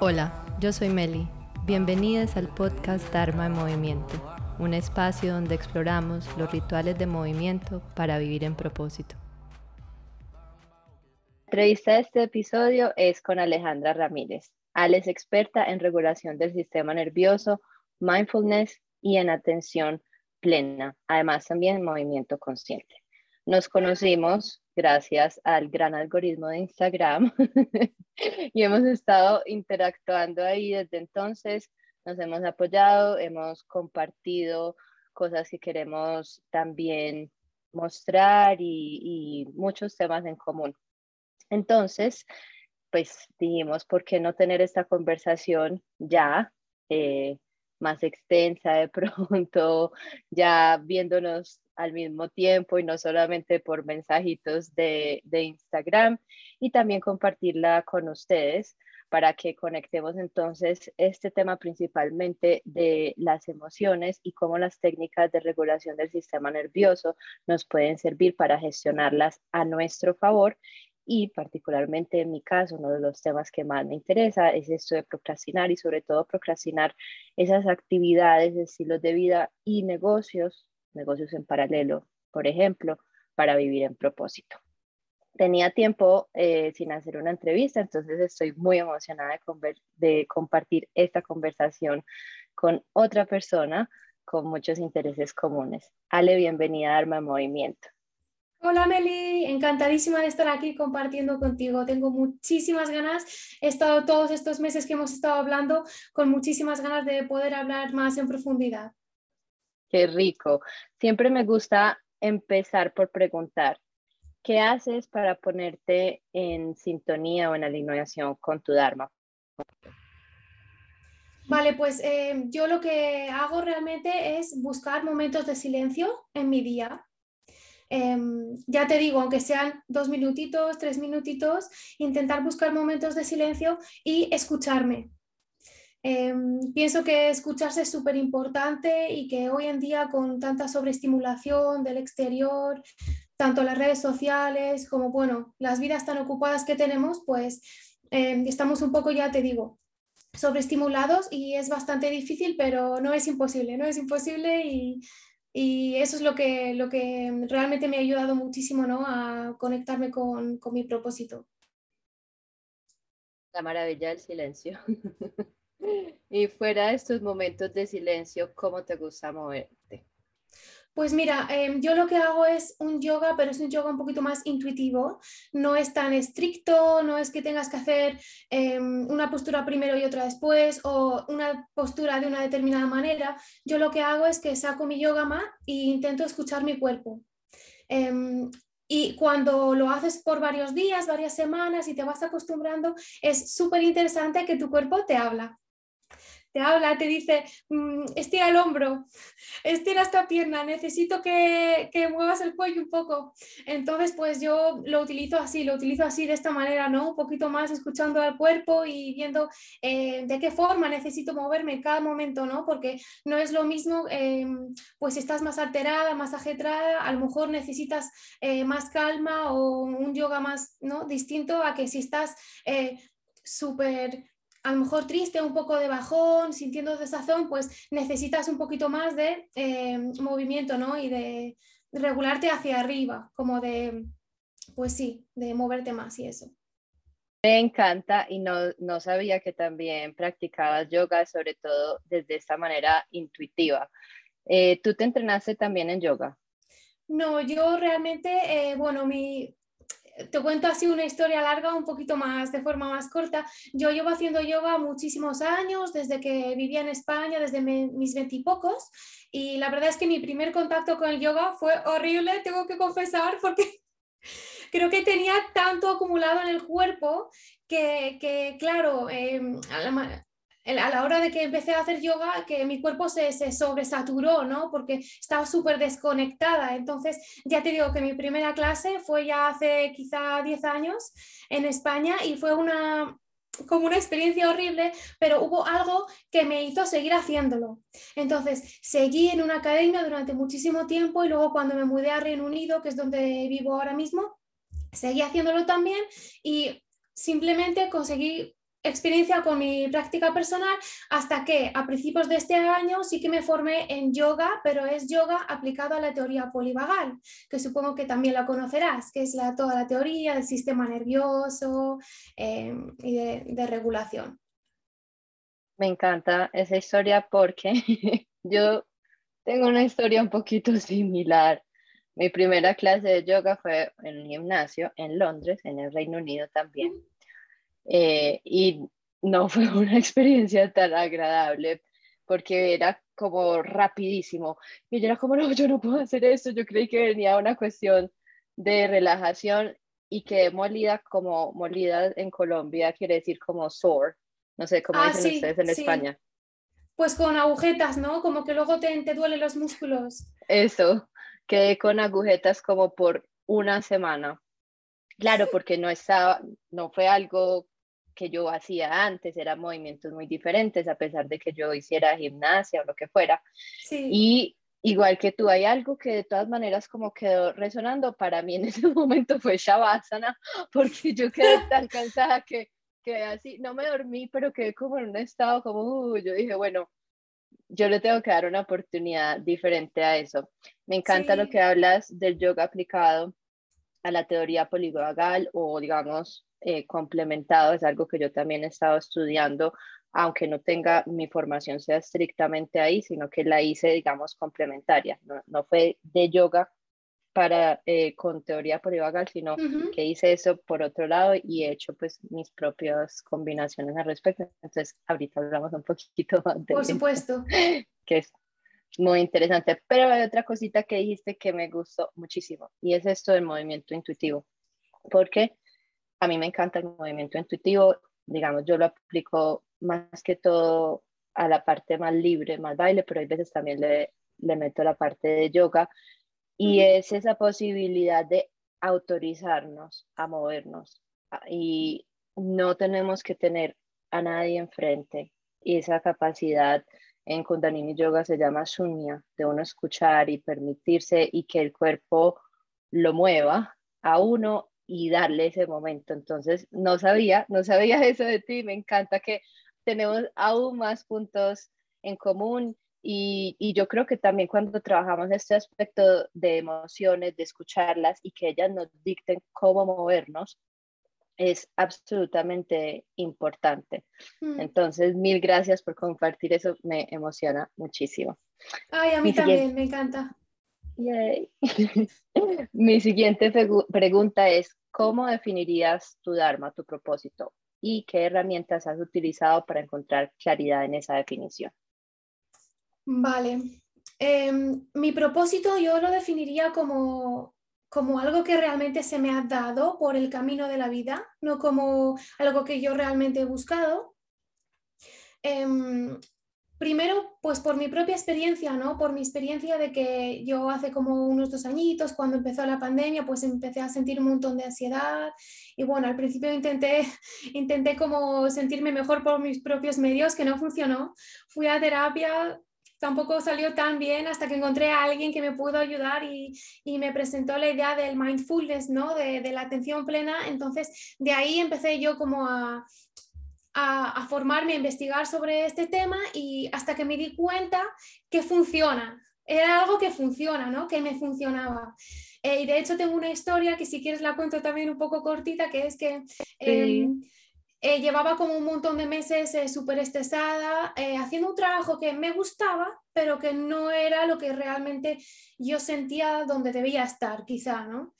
Hola, yo soy Meli. Bienvenidas al podcast Dharma en Movimiento, un espacio donde exploramos los rituales de movimiento para vivir en propósito. La entrevista de este episodio es con Alejandra Ramírez. Ale es experta en regulación del sistema nervioso, mindfulness y en atención plena, además también en movimiento consciente. Nos conocimos gracias al gran algoritmo de Instagram y hemos estado interactuando ahí desde entonces, nos hemos apoyado, hemos compartido cosas que queremos también mostrar y, muchos temas en común. Entonces, pues dijimos, ¿por qué no tener esta conversación ya? Eh, más extensa de pronto, ya viéndonos al mismo tiempo y no solamente por mensajitos de, de Instagram y también compartirla con ustedes para que conectemos entonces este tema principalmente de las emociones y cómo las técnicas de regulación del sistema nervioso nos pueden servir para gestionarlas a nuestro favor y particularmente en mi caso, uno de los temas que más me interesa es esto de procrastinar y sobre todo procrastinar esas actividades, estilos de vida y negocios, negocios en paralelo, por ejemplo, para vivir en propósito. Tenía tiempo eh, sin hacer una entrevista, entonces estoy muy emocionada de, de compartir esta conversación con otra persona con muchos intereses comunes. Ale, bienvenida a Arma Movimiento. Hola Meli, encantadísima de estar aquí compartiendo contigo. Tengo muchísimas ganas. He estado todos estos meses que hemos estado hablando con muchísimas ganas de poder hablar más en profundidad. Qué rico. Siempre me gusta empezar por preguntar, ¿qué haces para ponerte en sintonía o en alineación con tu Dharma? Vale, pues eh, yo lo que hago realmente es buscar momentos de silencio en mi día Em, ya te digo, aunque sean dos minutitos, tres minutitos, intentar buscar momentos de silencio y escucharme. Em, pienso que escucharse es súper importante y que hoy en día con tanta sobreestimulación del exterior, tanto las redes sociales como bueno, las vidas tan ocupadas que tenemos, pues em, estamos un poco, ya te digo, sobreestimulados y es bastante difícil, pero no es imposible, no es imposible y y eso es lo que, lo que realmente me ha ayudado muchísimo ¿no? a conectarme con, con mi propósito. La maravilla del silencio. y fuera de estos momentos de silencio, ¿cómo te gusta moverte? Pues mira, em, yo lo que hago es un yoga, pero es un yoga un poquito más intuitivo. No es tan estricto, no es que tengas que hacer em, una postura primero y otra después o una postura de una determinada manera. Yo lo que hago es que saco mi yoga mat e intento escuchar mi cuerpo. Em, y cuando lo haces por varios días, varias semanas y te vas acostumbrando, es súper interesante que tu cuerpo te habla te habla, te dice, mm, estira el hombro, estira esta pierna, necesito que, muevas el cuello un poco. Entonces, pues yo lo utilizo así, lo utilizo así de esta manera, ¿no? Un poquito más escuchando al cuerpo y viendo eh, de qué forma necesito moverme cada momento, ¿no? Porque no es lo mismo, eh, pues si estás más alterada, más ajetrada, a lo mejor necesitas eh, más calma o un yoga más, ¿no? Distinto a que si estás súper a lo mejor triste, un poco de bajón, sintiendo desazón, pues necesitas un poquito más de eh, movimiento, ¿no? Y de regularte hacia arriba, como de, pues sí, de moverte más y eso. Me encanta y no, no sabía que también practicabas yoga, sobre todo desde esta manera intuitiva. Eh, ¿Tú te entrenaste también en yoga? No, yo realmente, eh, bueno, mi, te cuento así una historia larga, un poquito más, de forma más corta. Yo llevo haciendo yoga muchísimos años, desde que vivía en España, desde mis veintipocos, y, la verdad es que mi primer contacto con el yoga fue horrible, tengo que confesar, porque creo que tenía tanto acumulado en el cuerpo que, claro, em, a la, hora de que empecé a hacer yoga, que mi cuerpo se, se sobresaturó, ¿no? Porque estaba súper desconectada. Entonces, ya te digo que mi primera clase fue ya hace quizá 10 años en España y fue una, como una experiencia horrible, pero hubo algo que me hizo seguir haciéndolo. Entonces, seguí en una academia durante muchísimo tiempo y luego cuando me mudé a Reino Unido, que es donde vivo ahora mismo, seguí haciéndolo también y simplemente conseguí experiencia con mi práctica personal hasta que a principios de este año sí que me formé en yoga, pero es yoga aplicado a la teoría polivagal, que supongo que también la conocerás, que es la, toda la teoría del sistema nervioso em, y de, regulación. Me encanta esa historia porque yo tengo una historia un poquito similar. Mi primera clase de yoga fue en un gimnasio en Londres, en el Reino Unido también. Eh, y no fue una experiencia tan agradable porque era como rapidísimo. Y yo era como, no, yo no puedo hacer eso. Yo creí que venía una cuestión de relajación y quedé molida como molida en Colombia, quiere decir como sore. No sé cómo ah, dicen ustedes en España. Pues con agujetas, ¿no? Como que luego te, te duelen los músculos. Eso, quedé con agujetas como por una semana. Claro, porque no estaba, no fue algo que yo hacía antes, eran movimientos muy diferentes, a pesar de que yo hiciera gimnasia o lo que fuera. Y igual que tú, hay algo que de todas maneras como quedó resonando para mí en ese momento fue Shavasana, porque yo quedé tan cansada que, que así, no me dormí, pero quedé como en un estado como, uh, yo dije, bueno, yo le tengo que dar una oportunidad diferente a eso. Me encanta lo que hablas del yoga aplicado a la teoría polivagal o digamos eh, complementado, es algo que yo también he estado estudiando, aunque no tenga mi formación sea estrictamente ahí, sino que la hice, digamos, complementaria. No, fue de yoga para eh, con teoría polivagal, sino que hice eso por otro lado y he hecho pues mis propias combinaciones al respecto. Entonces, ahorita hablamos un poquito más de Por supuesto. Que es muy interesante. Pero hay otra cosita que dijiste que me gustó muchísimo y es esto del movimiento intuitivo. Porque a mí me encanta el movimiento intuitivo, digamos, yo lo aplico más que todo a la parte más libre, más baile, pero hay veces también le, le meto la parte de yoga y es esa posibilidad de autorizarnos a movernos y no tenemos que tener a nadie enfrente y esa capacidad en Kundalini Yoga se llama sunya, de uno escuchar y permitirse y que el cuerpo lo mueva a uno y darle ese momento. Entonces, no sabía, no sabía eso de ti, me encanta que tenemos aún más puntos en común y, y, yo creo que también cuando trabajamos este aspecto de emociones, de escucharlas y que ellas nos dicten cómo movernos, es absolutamente importante. Mm. Entonces, mil gracias por compartir eso, me emociona muchísimo. Ay, a mí también, me encanta. Mi siguiente pregunta es, ¿cómo definirías tu Dharma, tu propósito? ¿Y qué herramientas has utilizado para encontrar claridad en esa definición? Vale. Em, mi propósito yo lo definiría como, como algo que realmente se me ha dado por el camino de la vida, no como algo que yo realmente he buscado. Em, Primero, pues por mi propia experiencia, ¿no? Por mi experiencia de que yo hace como unos dos añitos, cuando empezó la pandemia, pues empecé a sentir un montón de ansiedad y bueno, al principio intenté, intenté como sentirme mejor por mis propios medios, que no funcionó. Fui a terapia, tampoco salió tan bien hasta que encontré a alguien que me pudo ayudar y, y me presentó la idea del mindfulness, ¿no? De, de, la atención plena. Entonces, de ahí empecé yo como a, a, formarme, a investigar sobre este tema y hasta que me di cuenta que funciona. Era algo que funciona, ¿no? Que me funcionaba. Eh, y de hecho tengo una historia que si quieres la cuento también un poco cortita, que es que em, eh, llevaba como un montón de meses eh, súper estresada, haciendo un trabajo que me gustaba, pero que no era lo que realmente yo sentía donde debía estar, quizá, ¿no?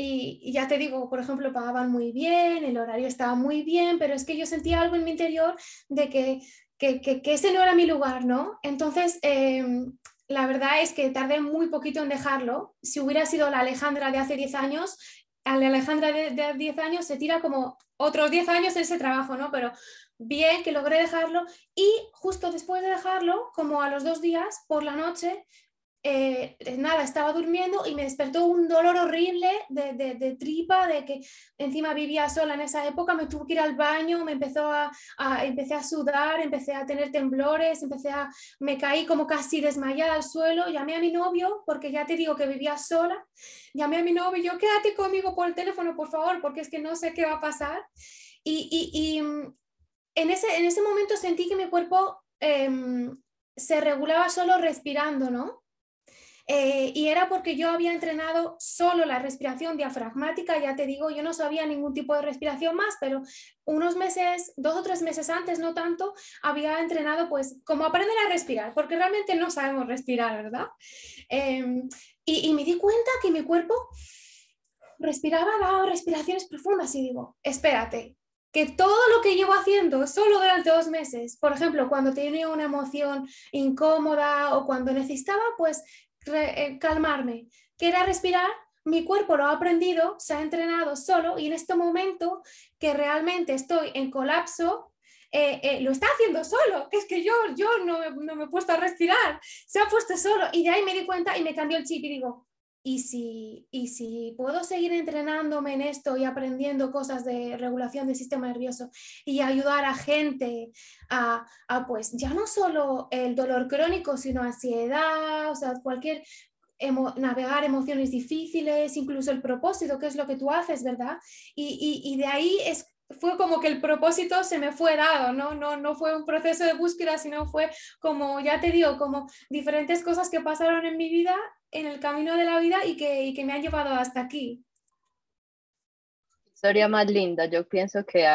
Y, ya te digo, por ejemplo, pagaban muy bien, el horario estaba muy bien, pero es que yo sentía algo en mi interior de que, que, que, ese no era mi lugar, ¿no? Entonces, em, la verdad es que tardé muy poquito en dejarlo. Si hubiera sido la Alejandra de hace 10 años, a la Alejandra de, de 10 años se tira como otros 10 años en ese trabajo, ¿no? Pero bien que logré dejarlo y justo después de dejarlo, como a los dos días, por la noche, eh, nada, estaba durmiendo y me despertó un dolor horrible de, tripa, de que encima vivía sola en esa época, me tuve que ir al baño, me empezó a, empecé a sudar, empecé a tener temblores, empecé a, me caí como casi desmayada al suelo, llamé a mi novio, porque ya te digo que vivía sola, llamé a mi novio, yo quédate conmigo por el teléfono, por favor, porque es que no sé qué va a pasar. Y, y, en ese, en ese momento sentí que mi cuerpo em, se regulaba solo respirando, ¿no? Eh, y era porque yo había entrenado solo la respiración diafragmática, ya te digo, yo no sabía ningún tipo de respiración más, pero unos meses, dos o tres meses antes, no tanto, había entrenado pues como aprender a respirar, porque realmente no sabemos respirar, ¿verdad? Em, y, y, me di cuenta que mi cuerpo respiraba, daba respiraciones profundas y digo, espérate, que todo lo que llevo haciendo solo durante dos meses, por ejemplo, cuando tenía una emoción incómoda o cuando necesitaba pues calmarme, que era respirar, mi cuerpo lo ha aprendido, se ha entrenado solo y en este momento que realmente estoy en colapso, eh, eh, lo está haciendo solo, que es que yo, yo no, no me he puesto a respirar, se ha puesto solo y de ahí me di cuenta y me cambió el chip y digo, y si, y si puedo seguir entrenándome en esto y aprendiendo cosas de regulación del sistema nervioso y ayudar a gente a, a pues ya no solo el dolor crónico, sino ansiedad, o sea, cualquier navegar emociones difíciles, incluso el propósito, que es lo que tú haces, ¿verdad? Y, y, y de ahí es fue como que el propósito se me fue dado, ¿no? No, no fue un proceso de búsqueda, sino fue como, ya te digo, como diferentes cosas que pasaron en mi vida, en el camino de la vida y que, me han llevado hasta aquí. Historia más linda, yo pienso que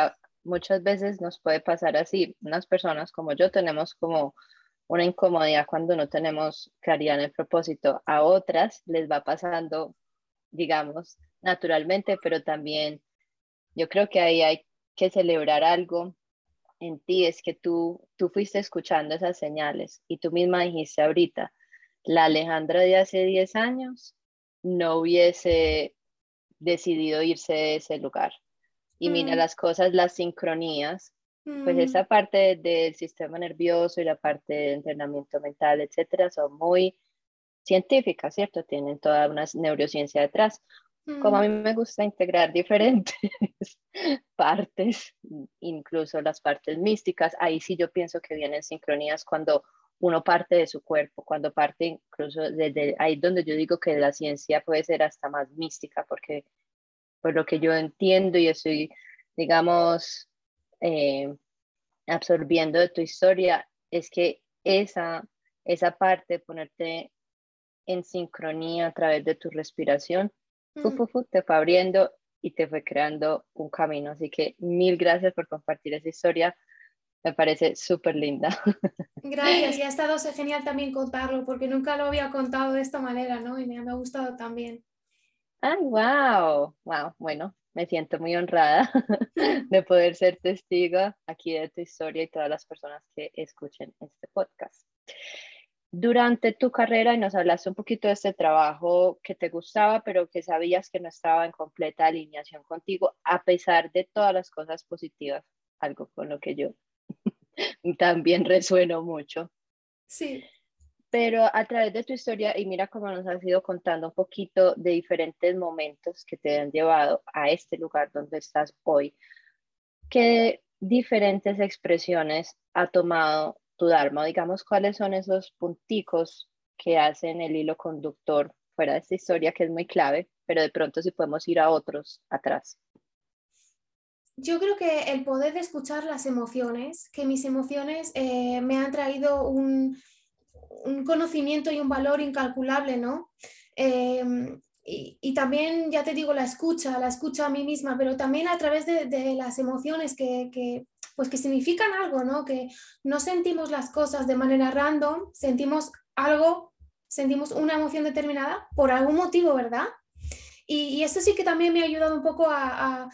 muchas veces nos puede pasar así, unas personas como yo tenemos como una incomodidad cuando no tenemos claridad en el propósito, a otras les va pasando, digamos, naturalmente, pero también yo creo que ahí hay que celebrar algo en ti, es que tú, tú fuiste escuchando esas señales y tú misma dijiste ahorita, la Alejandra de hace 10 años no hubiese decidido irse de ese lugar. Y mira mm. las cosas, las sincronías, pues mm. esa parte del sistema nervioso y la parte de entrenamiento mental, etcétera, son muy científicas, ¿cierto? Tienen toda una neurociencia detrás. Como a mí me gusta integrar diferentes partes, incluso las partes místicas, ahí sí yo pienso que vienen sincronías cuando uno parte de su cuerpo, cuando parte incluso desde ahí donde yo digo que la ciencia puede ser hasta más mística, porque por lo que yo entiendo y estoy, digamos, eh, absorbiendo de tu historia, es que esa, esa parte, ponerte en sincronía a través de tu respiración, te fue abriendo y te fue creando un camino. Así que mil gracias por compartir esa historia. Me parece súper linda. Gracias, y ha estado genial también contarlo, porque nunca lo había contado de esta manera, ¿no? Y me, ha gustado también. ¡Ay, wow! Wow, bueno, me siento muy honrada de poder ser testigo aquí de tu historia y todas las personas que escuchen este podcast durante tu carrera y nos hablaste un poquito de este trabajo que te gustaba, pero que sabías que no estaba en completa alineación contigo, a pesar de todas las cosas positivas, algo con lo que yo también resueno mucho. Sí. Pero a través de tu historia, y mira cómo nos has ido contando un poquito de diferentes momentos que te han llevado a este lugar donde estás hoy, ¿qué diferentes expresiones ha tomado tu Dharma, digamos, cuáles son esos punticos que hacen el hilo conductor fuera de esta historia que es muy clave, pero de pronto si podemos ir a otros atrás. Yo creo que el poder de escuchar las emociones, que mis emociones eh, me han traído un, un, conocimiento y un valor incalculable, ¿no? Em, y, también, ya te digo, la escucha, la escucha a mí misma, pero también a través de, las emociones que, que, pues que significan algo, ¿no? Que no sentimos las cosas de manera random, sentimos algo, sentimos una emoción determinada por algún motivo, ¿verdad? Y, y eso sí que también me ha ayudado un poco a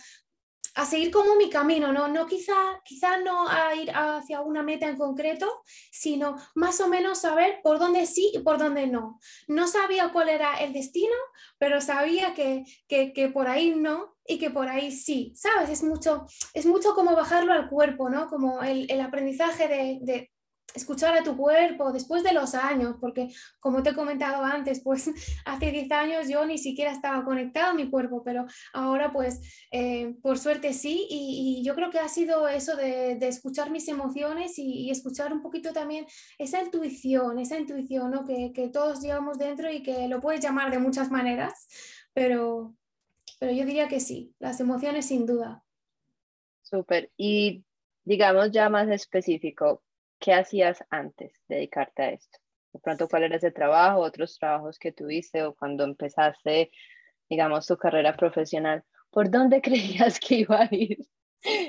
seguir como mi camino, ¿no? No quizá, quizá no a ir hacia una meta en concreto, sino más o menos saber por dónde sí y por dónde no. No sabía cuál era el destino, pero sabía que, que, que por ahí no y que por ahí sí, ¿sabes? Es mucho, es mucho como bajarlo al cuerpo, ¿no? Como el, el aprendizaje de, de escuchar a tu cuerpo después de los años, porque como te he comentado antes, pues hace 10 años yo ni siquiera estaba conectado a mi cuerpo, pero ahora pues eh, por suerte sí, y, yo creo que ha sido eso de, escuchar mis emociones y, escuchar un poquito también esa intuición, esa intuición ¿no? que, que, todos llevamos dentro y que lo puedes llamar de muchas maneras, pero, pero yo diría que sí, las emociones sin duda. Súper. Y digamos ya más específico, ¿qué hacías antes de dedicarte a esto? De pronto, ¿cuál era ese trabajo, otros trabajos que tuviste o cuando empezaste, digamos, tu carrera profesional? ¿Por dónde creías que iba a ir?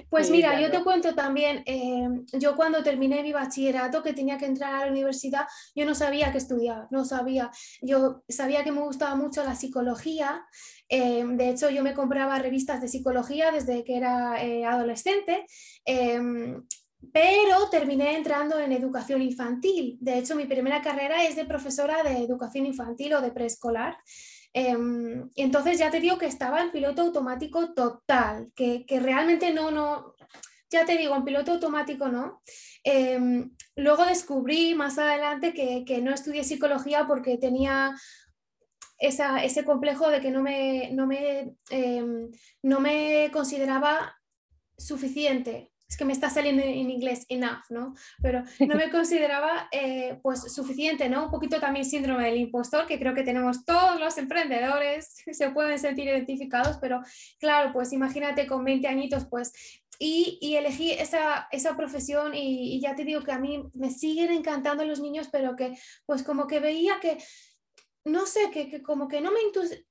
Pues mira, yo te cuento también, eh, yo cuando terminé mi bachillerato, que tenía que entrar a la universidad, yo no sabía qué estudiar, no sabía. Yo sabía que me gustaba mucho la psicología, eh, de hecho yo me compraba revistas de psicología desde que era eh, adolescente, pero terminé entrando en educación infantil. De hecho, mi primera carrera es de profesora de educación infantil o de preescolar. Y entonces ya te digo que estaba en piloto automático total, que, realmente no, no, ya te digo, en piloto automático no. Em, luego descubrí más adelante que, no estudié psicología porque tenía ese complejo de que no me, no me, em, no me consideraba suficiente es que me está saliendo en inglés enough, ¿no? Pero no me consideraba eh, pues suficiente, ¿no? Un poquito también síndrome del impostor, que creo que tenemos todos los emprendedores, se pueden sentir identificados, pero claro, pues imagínate con 20 añitos, pues y, y, elegí esa, esa profesión y, y, ya te digo que a mí me siguen encantando los niños, pero que pues como que veía que no sé, que, como que no me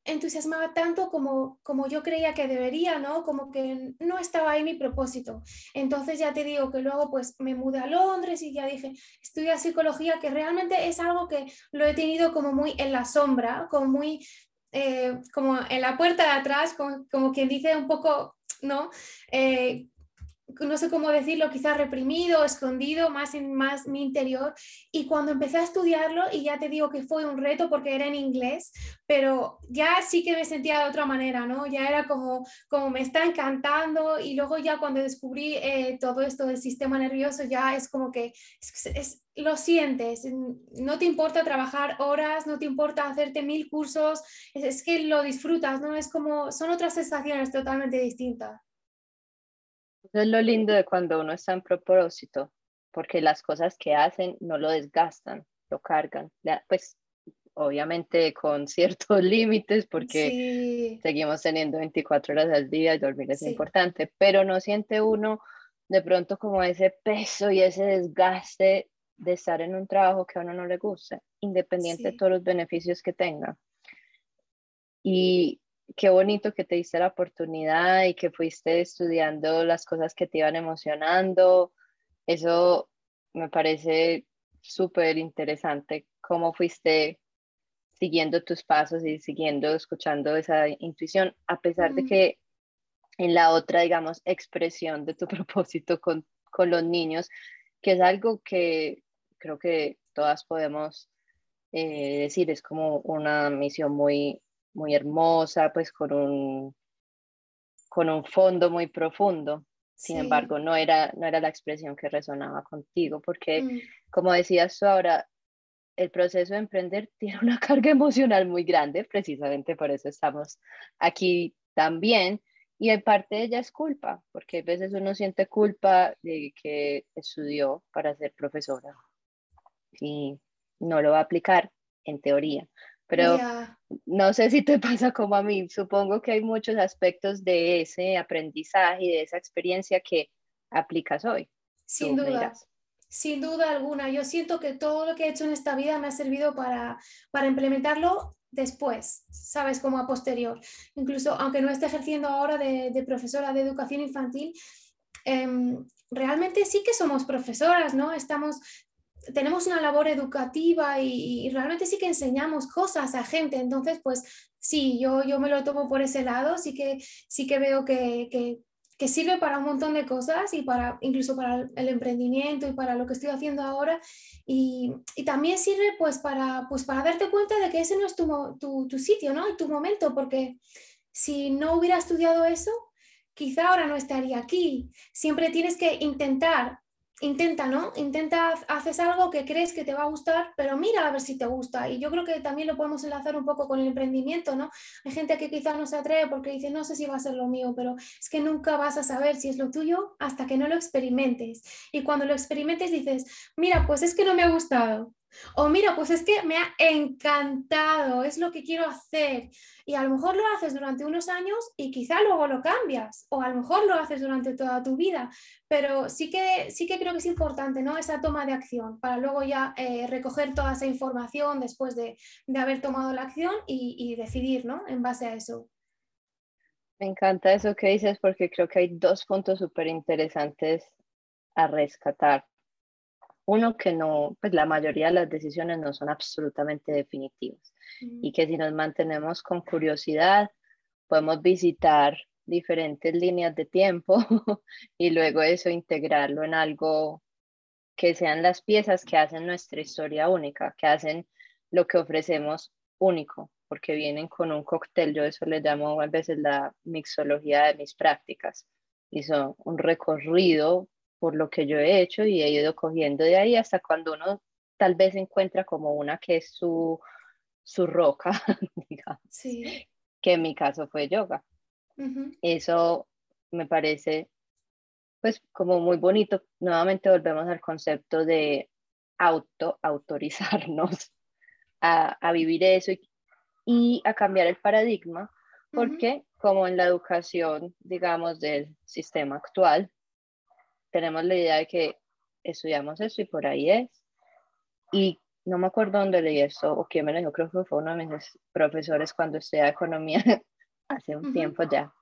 entusiasmaba tanto como, como yo creía que debería, ¿no? Como que no estaba ahí mi propósito. Entonces ya te digo que luego pues me mudé a Londres y ya dije, estudia psicología, que realmente es algo que lo he tenido como muy en la sombra, como muy, eh, como en la puerta de atrás, como, como quien dice un poco, ¿no? Eh, no sé cómo decirlo, quizás reprimido, escondido, más en más mi interior. Y cuando empecé a estudiarlo, y ya te digo que fue un reto porque era en inglés, pero ya sí que me sentía de otra manera, ¿no? Ya era como, como me está encantando y luego ya cuando descubrí eh, todo esto del sistema nervioso, ya es como que es, lo sientes, no te importa trabajar horas, no te importa hacerte mil cursos, es, es que lo disfrutas, ¿no? Es como, son otras sensaciones totalmente distintas. Eso es lo lindo de cuando uno está en propósito, porque las cosas que hacen no lo desgastan, lo cargan. Pues obviamente con ciertos límites, porque seguimos teniendo 24 horas al día y dormir es importante, pero no siente uno de pronto como ese peso y ese desgaste de estar en un trabajo que a uno no le gusta, independiente de todos los beneficios que tenga. Y qué bonito que te diste la oportunidad y que fuiste estudiando las cosas que te iban emocionando. Eso me parece súper interesante, cómo fuiste siguiendo tus pasos y siguiendo, escuchando esa intuición, a pesar de que en la otra, digamos, expresión de tu propósito con, con los niños, que es algo que creo que todas podemos eh, decir, es como una misión muy, muy hermosa, pues con un, con un fondo muy profundo. Sin embargo, no era, no era la expresión que resonaba contigo, porque mm. como decías tú ahora, el proceso de emprender tiene una carga emocional muy grande, precisamente por eso estamos aquí también. Y en parte de ella es culpa, porque a veces uno siente culpa de que estudió para ser profesora y no lo va a aplicar en teoría. Pero no sé si te pasa como a mí, supongo que hay muchos aspectos de ese aprendizaje y de esa experiencia que aplicas hoy. Sin duda. Sin duda alguna, yo siento que todo lo que he hecho en esta vida me ha servido para, para implementarlo después, ¿sabes? Como a posterior. Incluso aunque no esté ejerciendo ahora de, de profesora de educación infantil, em, realmente sí que somos profesoras, ¿no? Estamos tenemos una labor educativa y, realmente sí que enseñamos cosas a gente, entonces pues sí, yo, yo me lo tomo por ese lado, sí que, sí que veo que, que, sirve para un montón de cosas y para incluso para el emprendimiento y para lo que estoy haciendo ahora y, y también sirve pues para, pues para darte cuenta de que ese no es tu, tu, tu sitio, ¿no? Y tu momento, porque si no hubiera estudiado eso, quizá ahora no estaría aquí. Siempre tienes que intentar intenta, ¿no? Intenta, haces algo que crees que te va a gustar, pero mira a ver si te gusta. Y yo creo que también lo podemos enlazar un poco con el emprendimiento, ¿no? Hay gente que quizás no se atreve porque dice, no sé si va a ser lo mío, pero es que nunca vas a saber si es lo tuyo hasta que no lo experimentes. Y cuando lo experimentes dices, mira, pues es que no me ha gustado. O mira, pues es que me ha encantado, es lo que quiero hacer. Y a lo mejor lo haces durante unos años y quizá luego lo cambias, o a lo mejor lo haces durante toda tu vida. Pero sí que, sí que creo que es importante, ¿no? Esa toma de acción para luego ya eh, recoger toda esa información después de, haber tomado la acción y, y decidir, ¿no? En base a eso. Me encanta eso que dices porque creo que hay dos puntos súper interesantes a rescatar. Uno, que no, pues la mayoría de las decisiones no son absolutamente definitivas y que si nos mantenemos con curiosidad, podemos visitar diferentes líneas de tiempo y luego eso integrarlo en algo que sean las piezas que hacen nuestra historia única, que hacen lo que ofrecemos único, porque vienen con un cóctel, yo eso le llamo a veces la mixología de mis prácticas, y son un recorrido por lo que yo he hecho y he ido cogiendo de ahí hasta cuando uno tal vez encuentra como una que es su, su roca, digamos, sí. que en mi caso fue yoga. Eso me parece pues como muy bonito. Nuevamente volvemos al concepto de auto, autorizarnos a, a vivir eso y, y, a cambiar el paradigma, porque como en la educación, digamos, del sistema actual, tenemos la idea de que estudiamos eso y por ahí es. Y no me acuerdo dónde leí eso o quién me lo dijo, creo que fue uno de mis profesores cuando estudiaba economía hace un tiempo ya.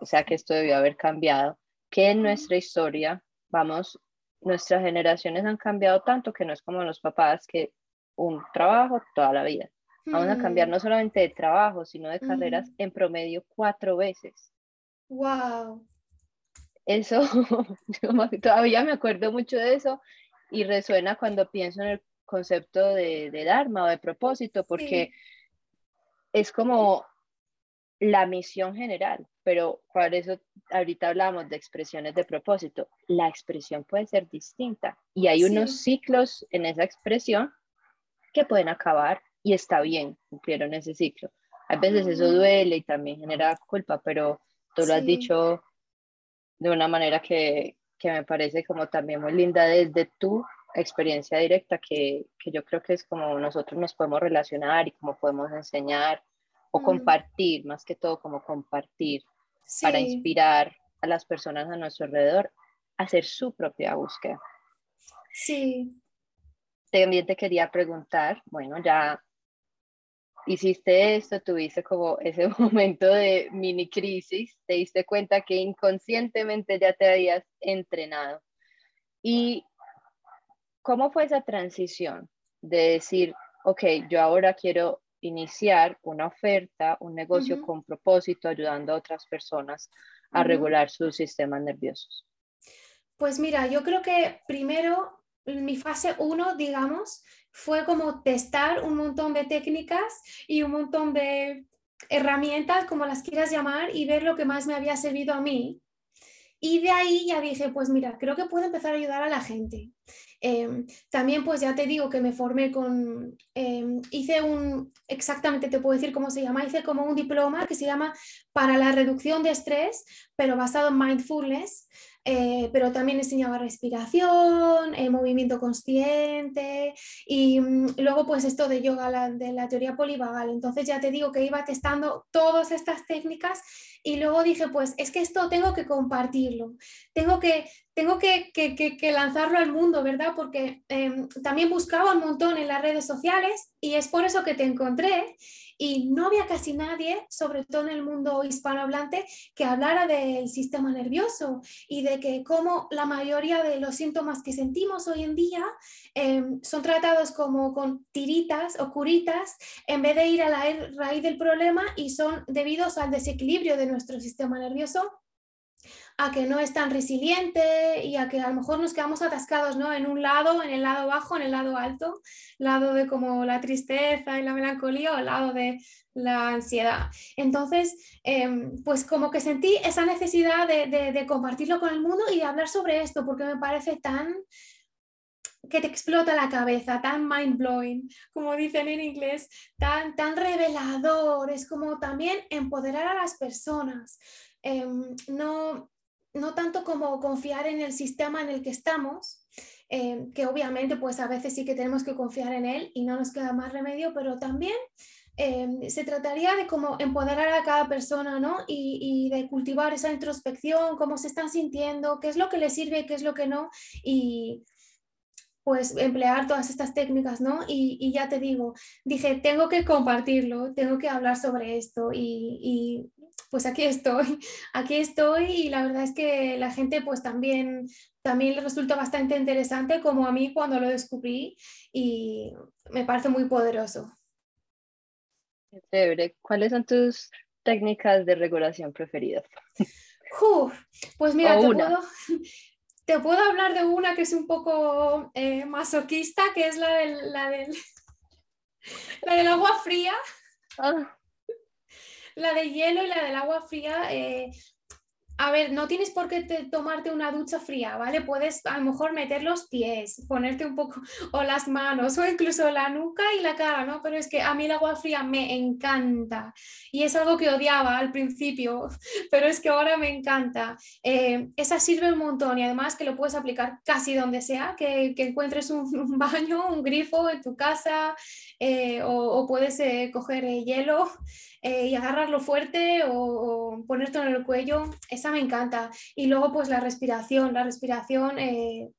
O sea que esto debió haber cambiado. Que en nuestra historia, vamos, nuestras generaciones han cambiado tanto que no es como los papás que un trabajo toda la vida. Vamos a cambiar mm. no solamente de trabajo, sino de carreras en promedio cuatro veces. ¡Wow! Eso, todavía me acuerdo mucho de eso y resuena cuando pienso en el concepto de, de Dharma o de propósito, porque es como la misión general, pero por eso ahorita hablamos de expresiones de propósito. La expresión puede ser distinta y hay unos ciclos en esa expresión que pueden acabar y está bien, cumplieron ese ciclo. A veces eso duele y también genera culpa, pero tú lo has dicho de una manera que, que, me parece como también muy linda desde tu experiencia directa, que, que, yo creo que es como nosotros nos podemos relacionar y como podemos enseñar o compartir, más que todo como compartir, para inspirar a las personas a nuestro alrededor a hacer su propia búsqueda. Sí. También te quería preguntar, bueno, ya hiciste esto, tuviste como ese momento de mini crisis, te diste cuenta que inconscientemente ya te habías entrenado. ¿Y cómo fue esa transición de decir, ok, yo ahora quiero iniciar una oferta, un negocio con propósito, ayudando a otras personas a regular sus sistemas nerviosos? Pues mira, yo creo que primero mi fase 1, digamos, fue como testar un montón de técnicas y un montón de herramientas, como las quieras llamar, y ver lo que más me había servido a mí. Y de ahí ya dije, pues mira, creo que puedo empezar a ayudar a la gente. Em, también pues ya te digo que me formé con, em, hice un, exactamente te puedo decir cómo se llama, hice como un diploma que se llama para la reducción de estrés, pero basado en mindfulness. Eh, pero también enseñaba respiración, eh, movimiento consciente y mm, luego pues esto de yoga, de la teoría polivagal. Entonces ya te digo que iba testando todas estas técnicas y luego dije pues es que esto tengo que compartirlo, tengo que, tengo que, lanzarlo al mundo, ¿verdad? Porque em, también buscaba un montón en las redes sociales y es por eso que te encontré y no había casi nadie, sobre todo en el mundo hispanohablante, que hablara del sistema nervioso y de que como la mayoría de los síntomas que sentimos hoy en día em, son tratados como con tiritas o curitas en vez de ir a la raíz del problema y son debidos al desequilibrio de nuestro sistema nervioso a que no es tan resiliente y a que a lo mejor nos quedamos atascados ¿no? en un lado, en el lado bajo, en el lado alto, lado de como la tristeza y la melancolía o lado de la ansiedad. Entonces, em, pues como que sentí esa necesidad de, de, compartirlo con el mundo y de hablar sobre esto, porque me parece tan que te explota la cabeza, tan mind blowing, como dicen en inglés, tan, tan revelador, es como también empoderar a las personas. Em, no, no tanto como confiar en el sistema en el que estamos, eh, que obviamente pues a veces sí que tenemos que confiar en él y no nos queda más remedio, pero también eh, se trataría de cómo empoderar a cada persona, ¿no? Y, de cultivar esa introspección, cómo se están sintiendo, qué es lo que les sirve, qué es lo que no, y pues emplear todas estas técnicas, ¿no? Y, ya te digo, dije, tengo que compartirlo, tengo que hablar sobre esto y, pues aquí estoy, aquí estoy y la verdad es que la gente pues también, también le resulta bastante interesante como a mí cuando lo descubrí y me parece muy poderoso. ¿Cuáles son tus técnicas de regulación preferidas? pues mira, te puedo, te puedo, hablar de una que es un poco eh, masoquista, que es la del, la del, la del agua fría. Ah. La de hielo y la del agua fría. Eh, a ver, no tienes por qué tomarte una ducha fría, ¿vale? Puedes a lo mejor meter los pies, ponerte un poco, o las manos, o incluso la nuca y la cara, ¿no? Pero es que a mí el agua fría me encanta y es algo que odiaba al principio, pero es que ahora me encanta. Eh, esa sirve un montón y además que lo puedes aplicar casi donde sea, que, encuentres un, baño, un grifo en tu casa, eh, o, puedes eh, coger hielo y agarrarlo fuerte o, o ponértelo en el cuello. Me encanta. Y luego pues la respiración, la respiración eh,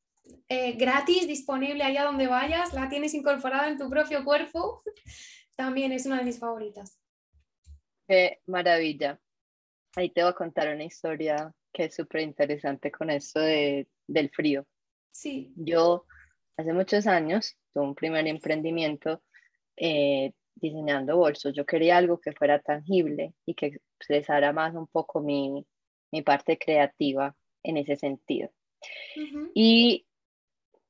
eh, gratis, disponible allá donde vayas, la tienes incorporada en tu propio cuerpo, también es una de mis favoritas. Qué maravilla. Ahí te voy a contar una historia que es súper interesante con esto de, del frío. Sí. Yo hace muchos años tuve un primer emprendimiento eh, diseñando bolsos. Yo quería algo que fuera tangible y que expresara más un poco mi, mi parte creativa en ese sentido. Y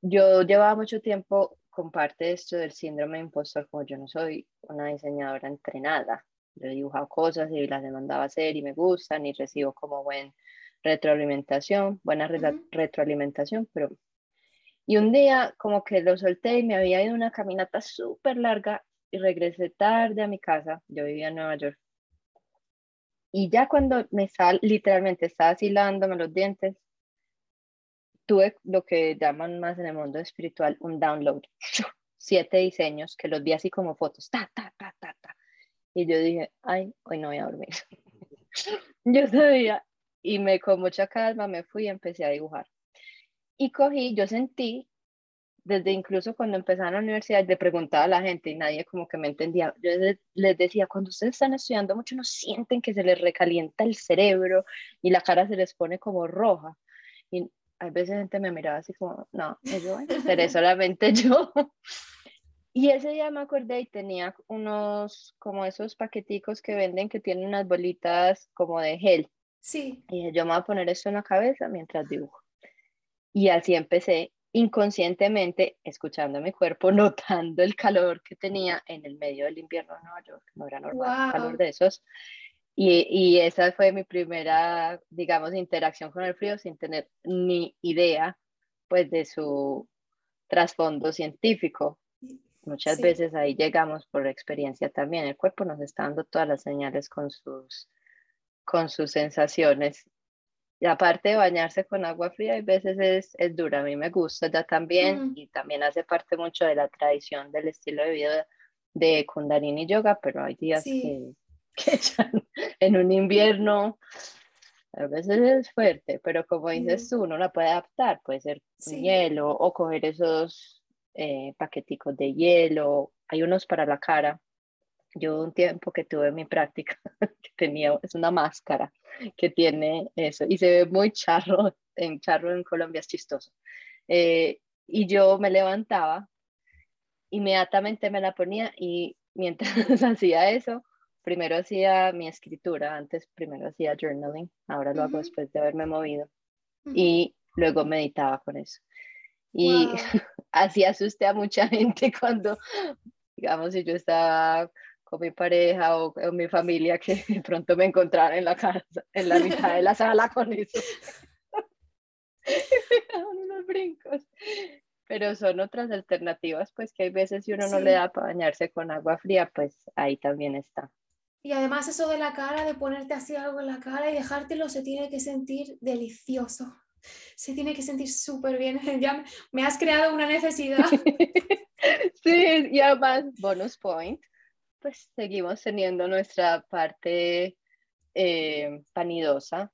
yo llevaba mucho tiempo con parte de esto del síndrome de impostor, como yo no soy una diseñadora entrenada. Yo he dibujado cosas y las he mandado a hacer y me gustan y recibo como buen retroalimentación, buena retroalimentación, pero... Y un día como que lo solté y me había ido una caminata súper larga y regresé tarde a mi casa. Yo vivía en Nueva York y ya cuando me sal, literalmente estaba afilándome los dientes, tuve lo que llaman más en el mundo espiritual un download. Siete diseños que los vi así como fotos, ta, ta, ta, ta, ta. Y yo dije, ay, hoy no voy a dormir. yo sabía, y me con mucha calma me fui y empecé a dibujar. Y cogí, yo sentí desde incluso cuando empezaba la universidad, le preguntaba a la gente y nadie como que me entendía. Yo les decía, cuando ustedes están estudiando mucho, ¿no sienten que se les recalienta el cerebro y la cara se les pone como roja? Y a veces gente me miraba así como, no, yo seré solamente yo. Y ese día me acordé y tenía unos, como esos paqueticos que venden que tienen unas bolitas como de gel. Sí. Y yo me voy a poner esto en la cabeza mientras dibujo. Y así empecé inconscientemente escuchando mi cuerpo, notando el calor que tenía en el medio del invierno en Nueva York, no era normal calor de esos. Y, y, esa fue mi primera, digamos, interacción con el frío sin tener ni idea, pues, de su trasfondo científico. Muchas veces ahí llegamos por experiencia también. El cuerpo nos está dando todas las señales con sus, con sus sensaciones y aparte de bañarse con agua fría, hay veces es, es dura, a mí me gusta ya también, y también hace parte mucho de la tradición del estilo de vida de Kundalini Yoga, pero hay días que, que en un invierno a veces es fuerte, pero como dices tú, uno la puede adaptar, puede ser hielo o coger esos eh, paqueticos de hielo, hay unos para la cara. Yo un tiempo que tuve mi práctica, que tenía, es una máscara que tiene eso y se ve muy charro, en charro en Colombia es chistoso. Eh, y yo me levantaba, inmediatamente me la ponía y mientras hacía eso, primero hacía mi escritura, antes primero hacía journaling, ahora lo hago después de haberme movido y luego meditaba con eso. Y así asusté a mucha gente cuando, digamos, si yo estaba con mi pareja o, con mi familia que de pronto me encontraran en la casa, en la mitad de la sala con eso. unos brincos. Pero son otras alternativas, pues que hay veces si uno no le da para bañarse con agua fría, pues ahí también está. Y además eso de la cara, de ponerte así algo en la cara y dejártelo, se tiene que sentir delicioso. se tiene que sentir súper bien. Ya me has creado una necesidad. sí, y además, bonus point, pues seguimos teniendo nuestra parte eh, panidosa.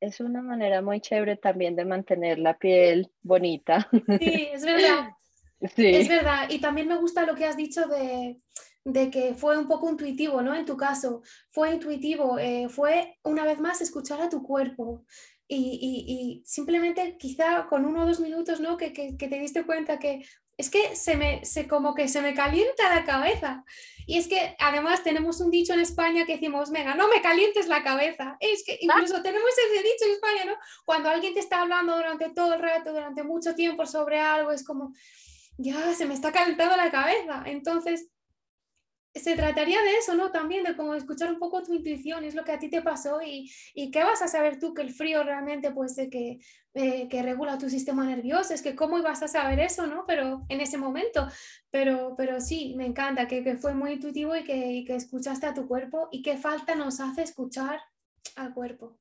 Es una manera muy chévere también de mantener la piel bonita. Sí, es verdad. Sí. Es verdad. Y también me gusta lo que has dicho de, de que fue un poco intuitivo, ¿no? En tu caso, fue intuitivo, eh, fue una vez más escuchar a tu cuerpo. Y, simplemente quizá con uno o dos minutos, ¿no? Que, que, te diste cuenta que es que se me, se, como que se me calienta la cabeza. Y es que además tenemos un dicho en España que decimos, venga, no me calientes la cabeza. Es que incluso tenemos ese dicho en España, ¿no? Cuando alguien te está hablando durante todo el rato, durante mucho tiempo sobre algo, es como, ya, se me está calentando la cabeza. Entonces, se trataría de eso, ¿no? También de como escuchar un poco tu intuición, es lo que a ti te pasó y, y qué vas a saber tú que el frío realmente pues que, eh, que regula tu sistema nervioso, es que cómo ibas a saber eso, ¿no? Pero en ese momento, pero, pero sí, me encanta que, que fue muy intuitivo y que, y que escuchaste a tu cuerpo y qué falta nos hace escuchar al cuerpo.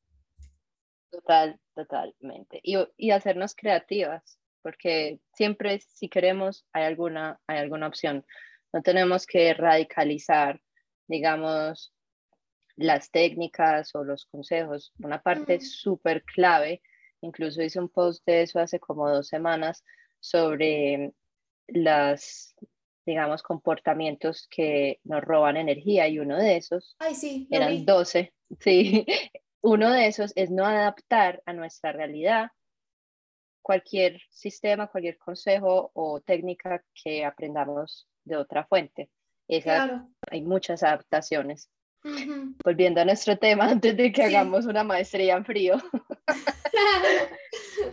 Total, totalmente. Y, y hacernos creativas, porque siempre si queremos hay alguna, hay alguna opción no tenemos que radicalizar, digamos, las técnicas o los consejos. Una parte súper clave, incluso hice un post de eso hace como dos semanas, sobre las, digamos, comportamientos que nos roban energía y uno de esos Ay, sí, eran 12, sí, uno de esos es no adaptar a nuestra realidad cualquier sistema, cualquier consejo o técnica que aprendamos de otra fuente. Hay muchas adaptaciones. Volviendo a nuestro tema, antes de que hagamos una maestría en frío.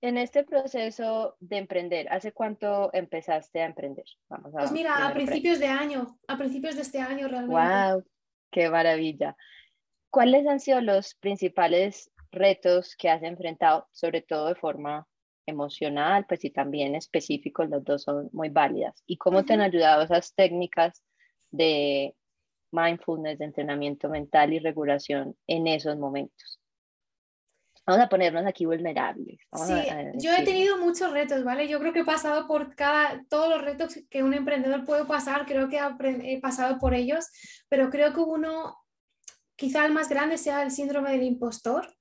en este proceso de emprender, ¿hace cuánto empezaste a emprender? Vamos a pues mira, a principios de año, a principios de este año realmente. ¡Wow! ¡Qué maravilla! ¿Cuáles han sido los principales retos que has enfrentado, sobre todo de forma emocional, pues y también específicos, los dos son muy válidas. ¿Y cómo te han ayudado esas técnicas de mindfulness, de entrenamiento mental y regulación en esos momentos? Vamos a ponernos aquí vulnerables. sí, yo he tenido muchos retos, ¿vale? Yo creo que he pasado por cada, todos los retos que un emprendedor puede pasar, creo que he pasado por ellos, pero creo que uno, quizá el más grande sea el síndrome del impostor,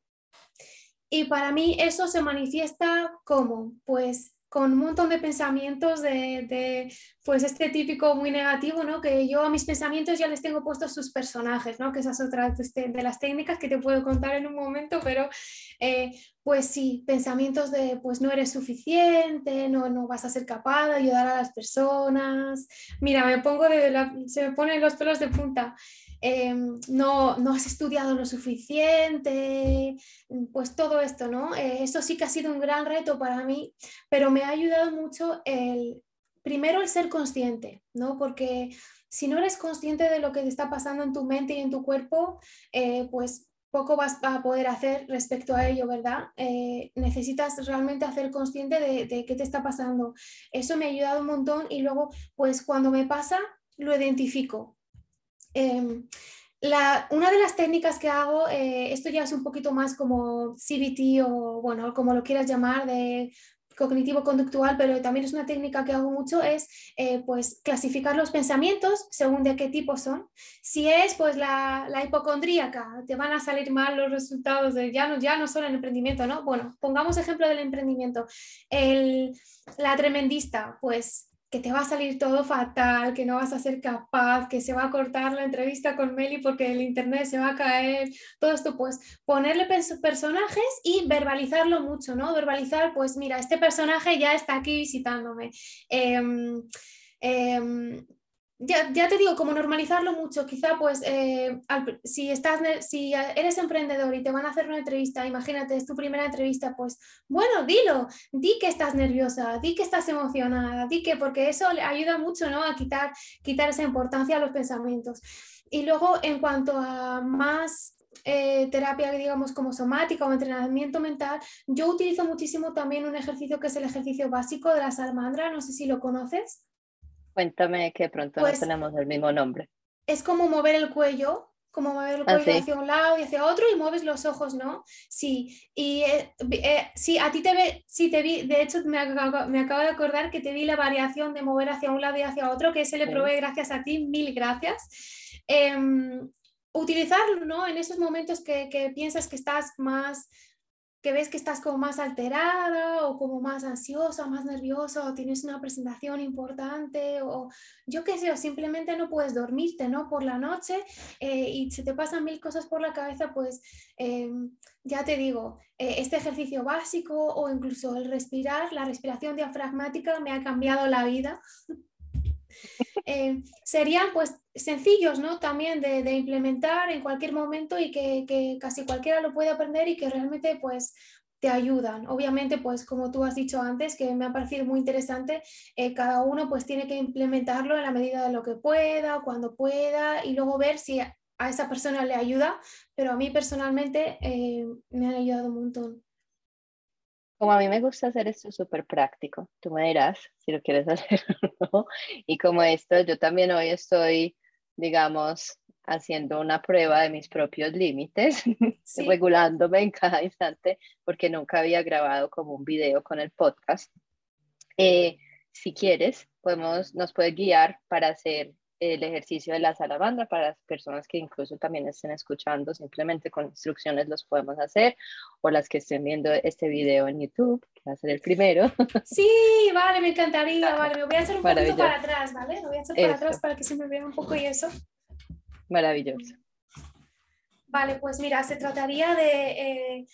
y para mí eso se manifiesta como, pues con un montón de pensamientos de, pues este típico muy negativo, ¿no? Que yo a mis pensamientos ya les tengo puestos sus personajes, ¿no? Que esas otras de, de las técnicas que te puedo contar en un momento, pero eh, pues sí, pensamientos de pues no eres suficiente, no, no vas a ser capaz de ayudar a las personas. Mira, me pongo de se me ponen los pelos de punta. Em, no, no, has estudiado lo suficiente, pues todo esto, ¿no? Eh, eso sí que ha sido un gran reto para mí, pero me ha ayudado mucho el, primero el ser consciente, ¿no? Porque si no eres consciente de lo que te está pasando en tu mente y en tu cuerpo, eh, pues poco vas a poder hacer respecto a ello, ¿verdad? Eh, necesitas realmente hacer consciente de, de, qué te está pasando. Eso me ha ayudado un montón y luego, pues cuando me pasa, lo identifico. Em, una de las técnicas que hago, eh, esto ya es un poquito más como CBT o bueno, como lo quieras llamar, de cognitivo conductual, pero también es una técnica que hago mucho, es eh, pues clasificar los pensamientos según de qué tipo son. Si es pues la, la, hipocondríaca, te van a salir mal los resultados de ya no, ya no solo el emprendimiento, ¿no? Bueno, pongamos ejemplo del emprendimiento. El, la tremendista, pues que te va a salir todo fatal, que no vas a ser capaz, que se va a cortar la entrevista con Meli porque el internet se va a caer, todo esto, pues ponerle personajes y verbalizarlo mucho, ¿no? Verbalizar, pues mira, este personaje ya está aquí visitándome. Eh, ya, ya, te digo, como normalizarlo mucho, quizá pues eh, si, estás, si eres emprendedor y te van a hacer una entrevista, imagínate, es tu primera entrevista, pues bueno, dilo, di que estás nerviosa, di que estás emocionada, di que, porque eso le ayuda mucho ¿no? a quitar, quitar esa importancia a los pensamientos. Y luego en cuanto a más eh, terapia, digamos, como somática o entrenamiento mental, yo utilizo muchísimo también un ejercicio que es el ejercicio básico de la salamandra, no sé si lo conoces. Cuéntame que pronto no pues tenemos el mismo nombre. Es como mover el cuello como mover el cuello hacia un lado y hacia otro y mueves los ojos, ¿no? Sí, y eh, eh, sí, a ti te ve, sí te vi, de hecho me, me, acabo de acordar que te vi la variación de mover hacia un lado y hacia otro, que se le provee gracias a ti, mil gracias. Em, utilizarlo, ¿no? En esos momentos que, que piensas que estás más que ves que estás como más alterada o como más ansiosa, más nerviosa o tienes una presentación importante o yo qué sé, o simplemente no puedes dormirte, ¿no? Por la noche eh, y se te pasan mil cosas por la cabeza, pues em, ya te digo, eh, este ejercicio básico o incluso el respirar, la respiración diafragmática me ha cambiado la vida. Eh, serían pues sencillos ¿no? también de, implementar en cualquier momento y que, casi cualquiera lo puede aprender y que realmente pues te ayudan. Obviamente pues como tú has dicho antes que me ha parecido muy interesante, eh, cada uno pues tiene que implementarlo en la medida de lo que pueda, cuando pueda y luego ver si a esa persona le ayuda, pero a mí personalmente eh, me han ayudado un montón. Como a mí me gusta hacer esto súper práctico, tú me dirás si lo quieres hacer o no. Y como esto, yo también hoy estoy, digamos, haciendo una prueba de mis propios límites, regulándome en cada instante, porque nunca había grabado como un video con el podcast. Eh, si quieres, podemos, nos puedes guiar para hacer el ejercicio de la salamandra para las personas que incluso también estén escuchando, simplemente con instrucciones los podemos hacer, o las que estén viendo este video en YouTube, que va a ser el primero. Sí, vale, me encantaría, vale, me voy a hacer un poquito para atrás, ¿vale? Me voy a hacer para atrás para que se me vea un poco y eso. Maravilloso. Vale, pues mira, se trataría de... Eh,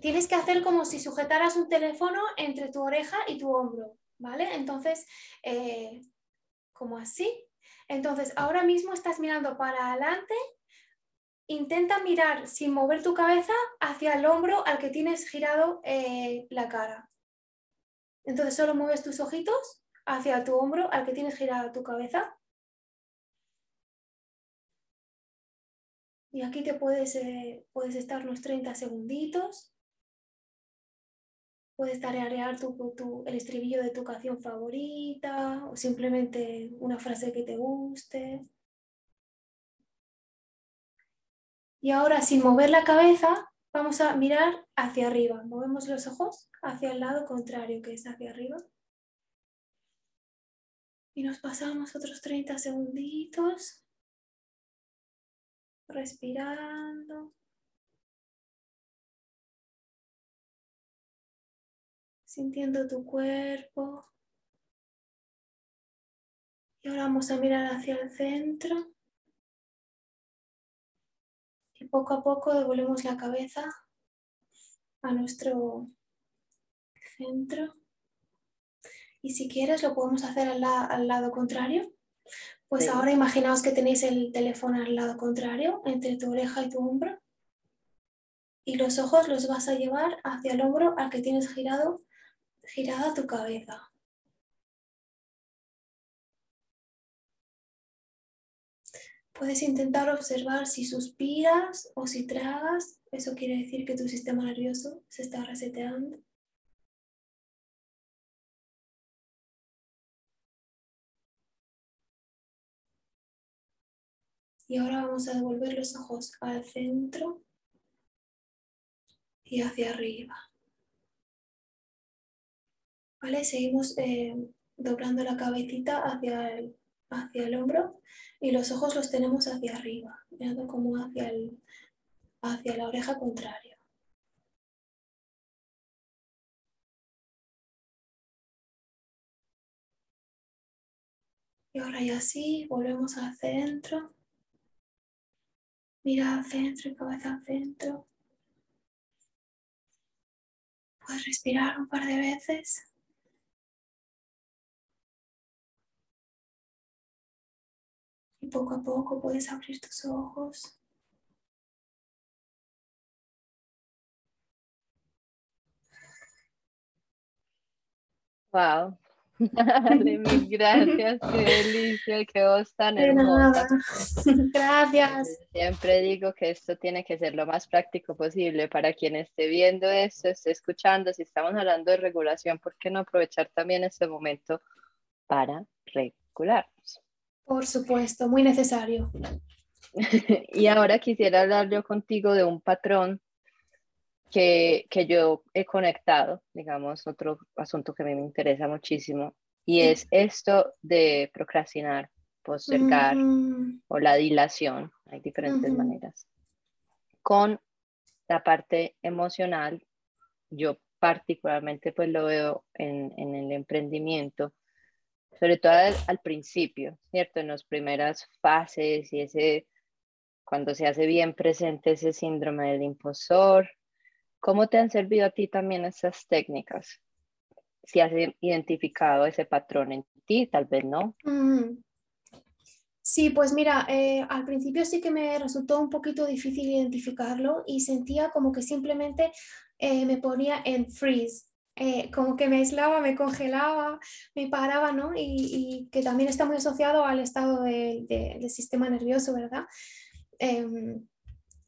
tienes que hacer como si sujetaras un teléfono entre tu oreja y tu hombro, ¿vale? Entonces, eh, como así, entonces, ahora mismo estás mirando para adelante. Intenta mirar sin mover tu cabeza hacia el hombro al que tienes girado eh, la cara. Entonces, solo mueves tus ojitos hacia tu hombro al que tienes girado tu cabeza. Y aquí te puedes, eh, puedes estar unos 30 segunditos. Puedes tararear tu, el estribillo de tu canción favorita o simplemente una frase que te guste. Y ahora, sin mover la cabeza, vamos a mirar hacia arriba. Movemos los ojos hacia el lado contrario, que es hacia arriba. Y nos pasamos otros 30 segunditos respirando. Sintiendo tu cuerpo. Y ahora vamos a mirar hacia el centro. Y poco a poco devolvemos la cabeza a nuestro centro. Y si quieres lo podemos hacer al, lado contrario. Pues ahora imaginaos que tenéis el teléfono al lado contrario, entre tu oreja y tu hombro. Y los ojos los vas a llevar hacia el hombro al que tienes girado girada tu cabeza. Puedes intentar observar si suspiras o si tragas. Eso quiere decir que tu sistema nervioso se está reseteando. Y ahora vamos a devolver los ojos al centro y hacia arriba. Seguimos eh, doblando la cabecita hacia el, hacia el hombro y los ojos los tenemos hacia arriba, mirando como hacia, el, hacia la oreja contraria. Y ahora ya sí, volvemos al centro. Mira al centro y cabeza al centro. Puedes respirar un par de veces. Y poco a poco puedes abrir tus ojos. Wow. Dale, mil gracias, qué delicia, qué voz tan hermosa. Gracias. Siempre digo que esto tiene que ser lo más práctico posible para quien esté viendo esto, esté escuchando. Si estamos hablando de regulación, ¿por qué no aprovechar también este momento para regularnos? Por supuesto, muy necesario. y ahora quisiera hablar yo contigo de un patrón que, que, yo he conectado, digamos, otro asunto que a mí me interesa muchísimo, y es esto de procrastinar, postergar o la dilación, hay diferentes maneras. Con la parte emocional, yo particularmente pues lo veo en, en el emprendimiento, sobre todo al, principio, ¿cierto? En las primeras fases y ese, cuando se hace bien presente ese síndrome del impostor. ¿Cómo te han servido a ti también esas técnicas? Si has identificado ese patrón en ti, tal vez no. Mm. Sí, pues mira, eh, al principio sí que me resultó un poquito difícil identificarlo y sentía como que simplemente eh, me ponía en freeze, eh, como que me aislaba, me congelaba, me paraba, ¿no? Y, que también está muy asociado al estado del sistema nervioso, ¿verdad? Em,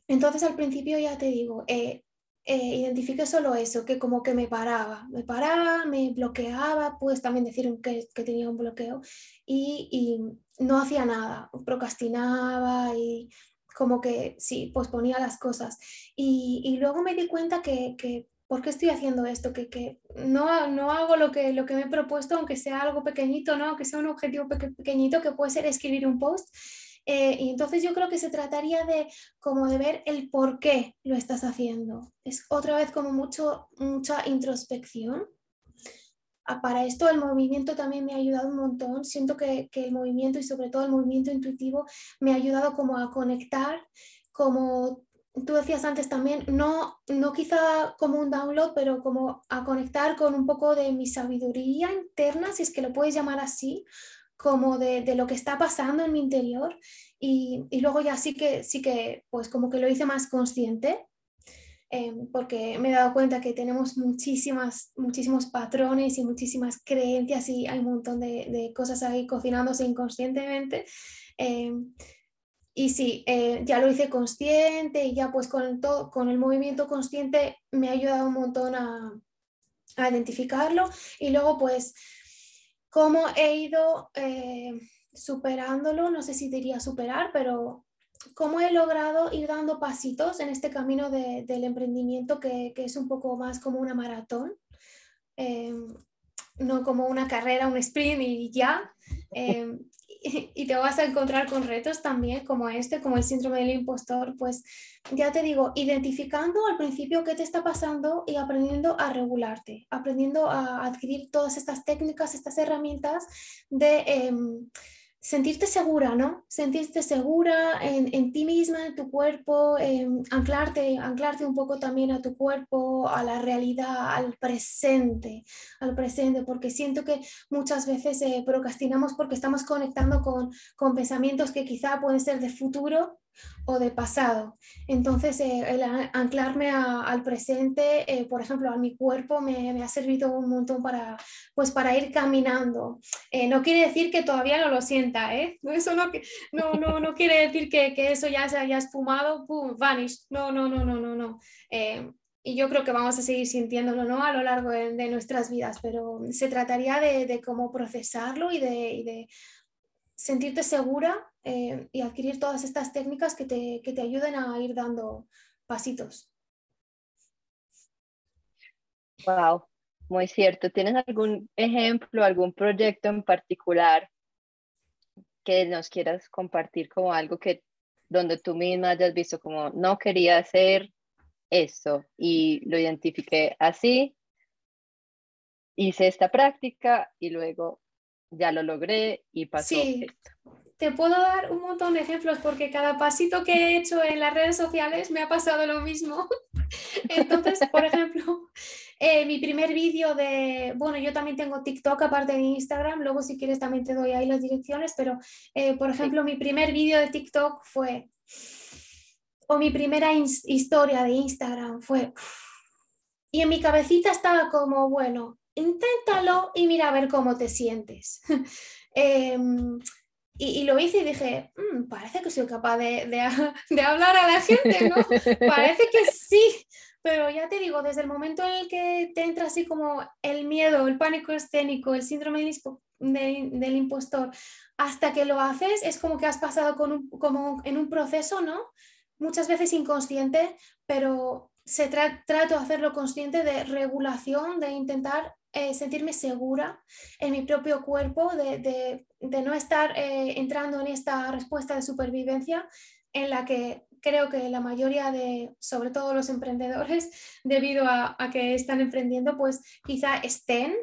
entonces al principio ya te digo, eh, eh, identifiqué solo eso, que como que me paraba, me paraba, me bloqueaba, puedes también decir que, tenía un bloqueo y, no hacía nada, procrastinaba y como que sí, pues ponía las cosas. Y, luego me di cuenta que ¿por qué estoy haciendo esto? Que, que no, no, hago lo que, lo que me he propuesto, aunque sea algo pequeñito, ¿no? aunque sea un objetivo pequeñito, que puede ser escribir un post. Eh, y entonces yo creo que se trataría de como de ver el por qué lo estás haciendo. Es otra vez como mucho, mucha introspección. Ah, para esto el movimiento también me ha ayudado un montón. Siento que, que el movimiento y sobre todo el movimiento intuitivo me ha ayudado como a conectar, como tú decías antes también, no, no quizá como un download, pero como a conectar con un poco de mi sabiduría interna, si es que lo puedes llamar así, como de, de lo que está pasando en mi interior. Y, y, luego ya sí que, sí que, pues como que lo hice más consciente, eh, porque me he dado cuenta que tenemos muchísimas, muchísimos patrones y muchísimas creencias y hay un montón de, de cosas ahí cocinándose inconscientemente. Eh, y sí, eh, ya lo hice consciente y ya pues con el, con el movimiento consciente me ha ayudado un montón a, a identificarlo. Y luego pues cómo he ido eh, superándolo, no sé si diría superar, pero cómo he logrado ir dando pasitos en este camino de, del emprendimiento que, que, es un poco más como una maratón. Eh, no como una carrera, un sprint y ya, y te vas a encontrar con retos también como este, como el síndrome del impostor, pues ya te digo, identificando al principio qué te está pasando y aprendiendo a regularte, aprendiendo a adquirir todas estas técnicas, estas herramientas de... Em, sentirte segura, ¿no? Sentirte segura en, en ti misma, en tu cuerpo, anclarte, anclarte un poco también a tu cuerpo, a la realidad, al presente, al presente, porque siento que muchas veces eh, procrastinamos porque estamos conectando con, con pensamientos que quizá pueden ser de futuro o de pasado. Entonces, eh, anclarme al presente, eh, por ejemplo, a mi cuerpo, me, ha servido un montón para, pues, para ir caminando. Eh, no quiere decir que todavía no lo sienta. Eso no, no, no, no quiere decir que, que, eso ya se haya esfumado, ¡pum! vanish. No, no, no, no, no, no. y yo creo que vamos a seguir sintiéndolo ¿no? a lo largo de, nuestras vidas, pero se trataría de, de cómo procesarlo y de sentirte segura eh, y adquirir todas estas técnicas que te, que te ayuden a ir dando pasitos. Wow, muy cierto. ¿Tienes algún ejemplo, algún proyecto en particular que nos quieras compartir como algo que donde tú misma hayas visto como no quería hacer esto y lo identifiqué así, hice esta práctica y luego ya lo logré y pasó sí. Te puedo dar un montón de ejemplos porque cada pasito que he hecho en las redes sociales me ha pasado lo mismo. Entonces, por ejemplo, eh, mi primer vídeo de, bueno, yo también tengo TikTok aparte de Instagram, luego si quieres también te doy ahí las direcciones, pero eh, por ejemplo, mi primer vídeo de TikTok fue, o mi primera historia de Instagram fue, y en mi cabecita estaba como, bueno, inténtalo y mira a ver cómo te sientes. Em, y, lo hice y dije, mm, parece que soy capaz de, de, hablar a la gente, ¿no? parece que sí, pero ya te digo, desde el momento en el que te entra así como el miedo, el pánico escénico, el síndrome del impostor hasta que lo haces, es como que has pasado con como en un proceso, ¿no? Muchas veces inconsciente, pero se trato de hacerlo consciente de regulación, de intentar eh, sentirme segura en mi propio cuerpo, de, no estar eh, entrando en esta respuesta de supervivencia en la que creo que la mayoría de, sobre todo los emprendedores, debido a, que están emprendiendo, pues quizá estén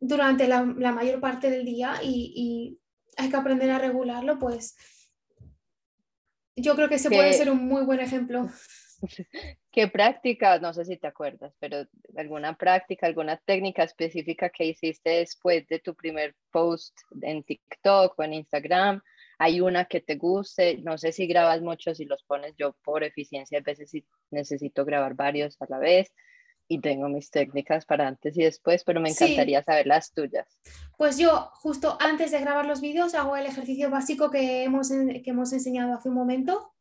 durante la, mayor parte del día y, hay que aprender a regularlo, pues yo creo que ese puede ser un muy buen ejemplo. ¿Qué práctica? No sé si te acuerdas, pero alguna práctica, alguna técnica específica que hiciste después de tu primer post en TikTok o en Instagram hay una que te guste, no sé si grabas muchos y los pones yo por eficiencia, a veces necesito grabar varios a la vez y tengo mis técnicas para antes y después, pero me encantaría saber las tuyas. Pues yo justo antes de grabar los vídeos hago el ejercicio básico que hemos, que hemos enseñado hace un momento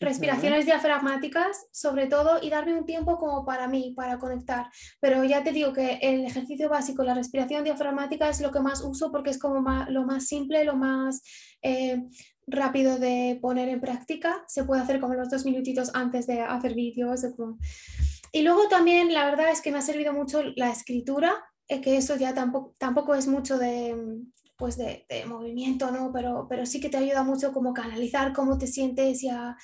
respiraciones diafragmáticas sobre todo y darme un tiempo como para mí, para conectar. Pero ya te digo que el ejercicio básico, la respiración diafragmática es lo que más uso porque es como lo más simple, lo más eh, rápido de poner en práctica. Se puede hacer como los dos minutitos antes de hacer vídeos. Y luego también la verdad es que me ha servido mucho la escritura, eh, que eso ya tampoco, tampoco es mucho de, pues de, movimiento, ¿no? Pero, pero sí que te ayuda mucho como canalizar cómo te sientes y a,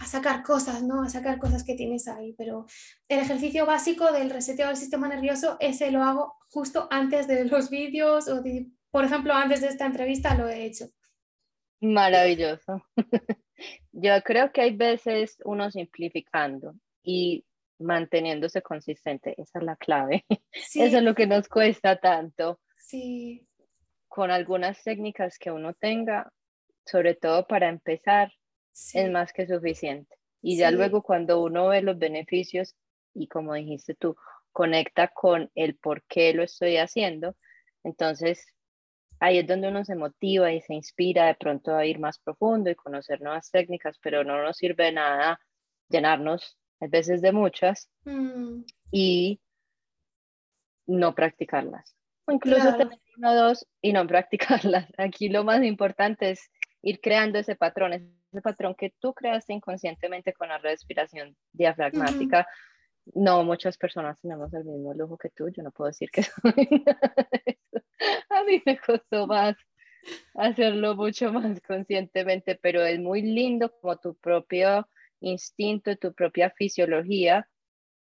a sacar cosas, ¿no? A sacar cosas que tienes ahí. Pero el ejercicio básico del reseteo del sistema nervioso, ese lo hago justo antes de los vídeos o, por ejemplo, antes de esta entrevista lo he hecho. Maravilloso. Yo creo que hay veces uno simplificando y manteniéndose consistente, esa es la clave. Eso es lo que nos cuesta tanto. Sí. Con algunas técnicas que uno tenga, sobre todo para empezar, es más que suficiente. Y ya luego cuando uno ve los beneficios y como dijiste tú, conecta con el por qué lo estoy haciendo, entonces ahí es donde uno se motiva y se inspira de pronto a ir más profundo y conocer nuevas técnicas, pero no nos sirve de nada llenarnos a veces de muchas mm. y no practicarlas. O incluso tener uno dos y no practicarlas. Aquí lo más importante es ir creando ese patrón, ese patrón que tú creaste inconscientemente con la respiración diafragmática. No, muchas personas tenemos el mismo lujo que tú, yo no puedo decir que soy A mí me costó más hacerlo mucho más conscientemente, pero es muy lindo como tu propio instinto, tu propia fisiología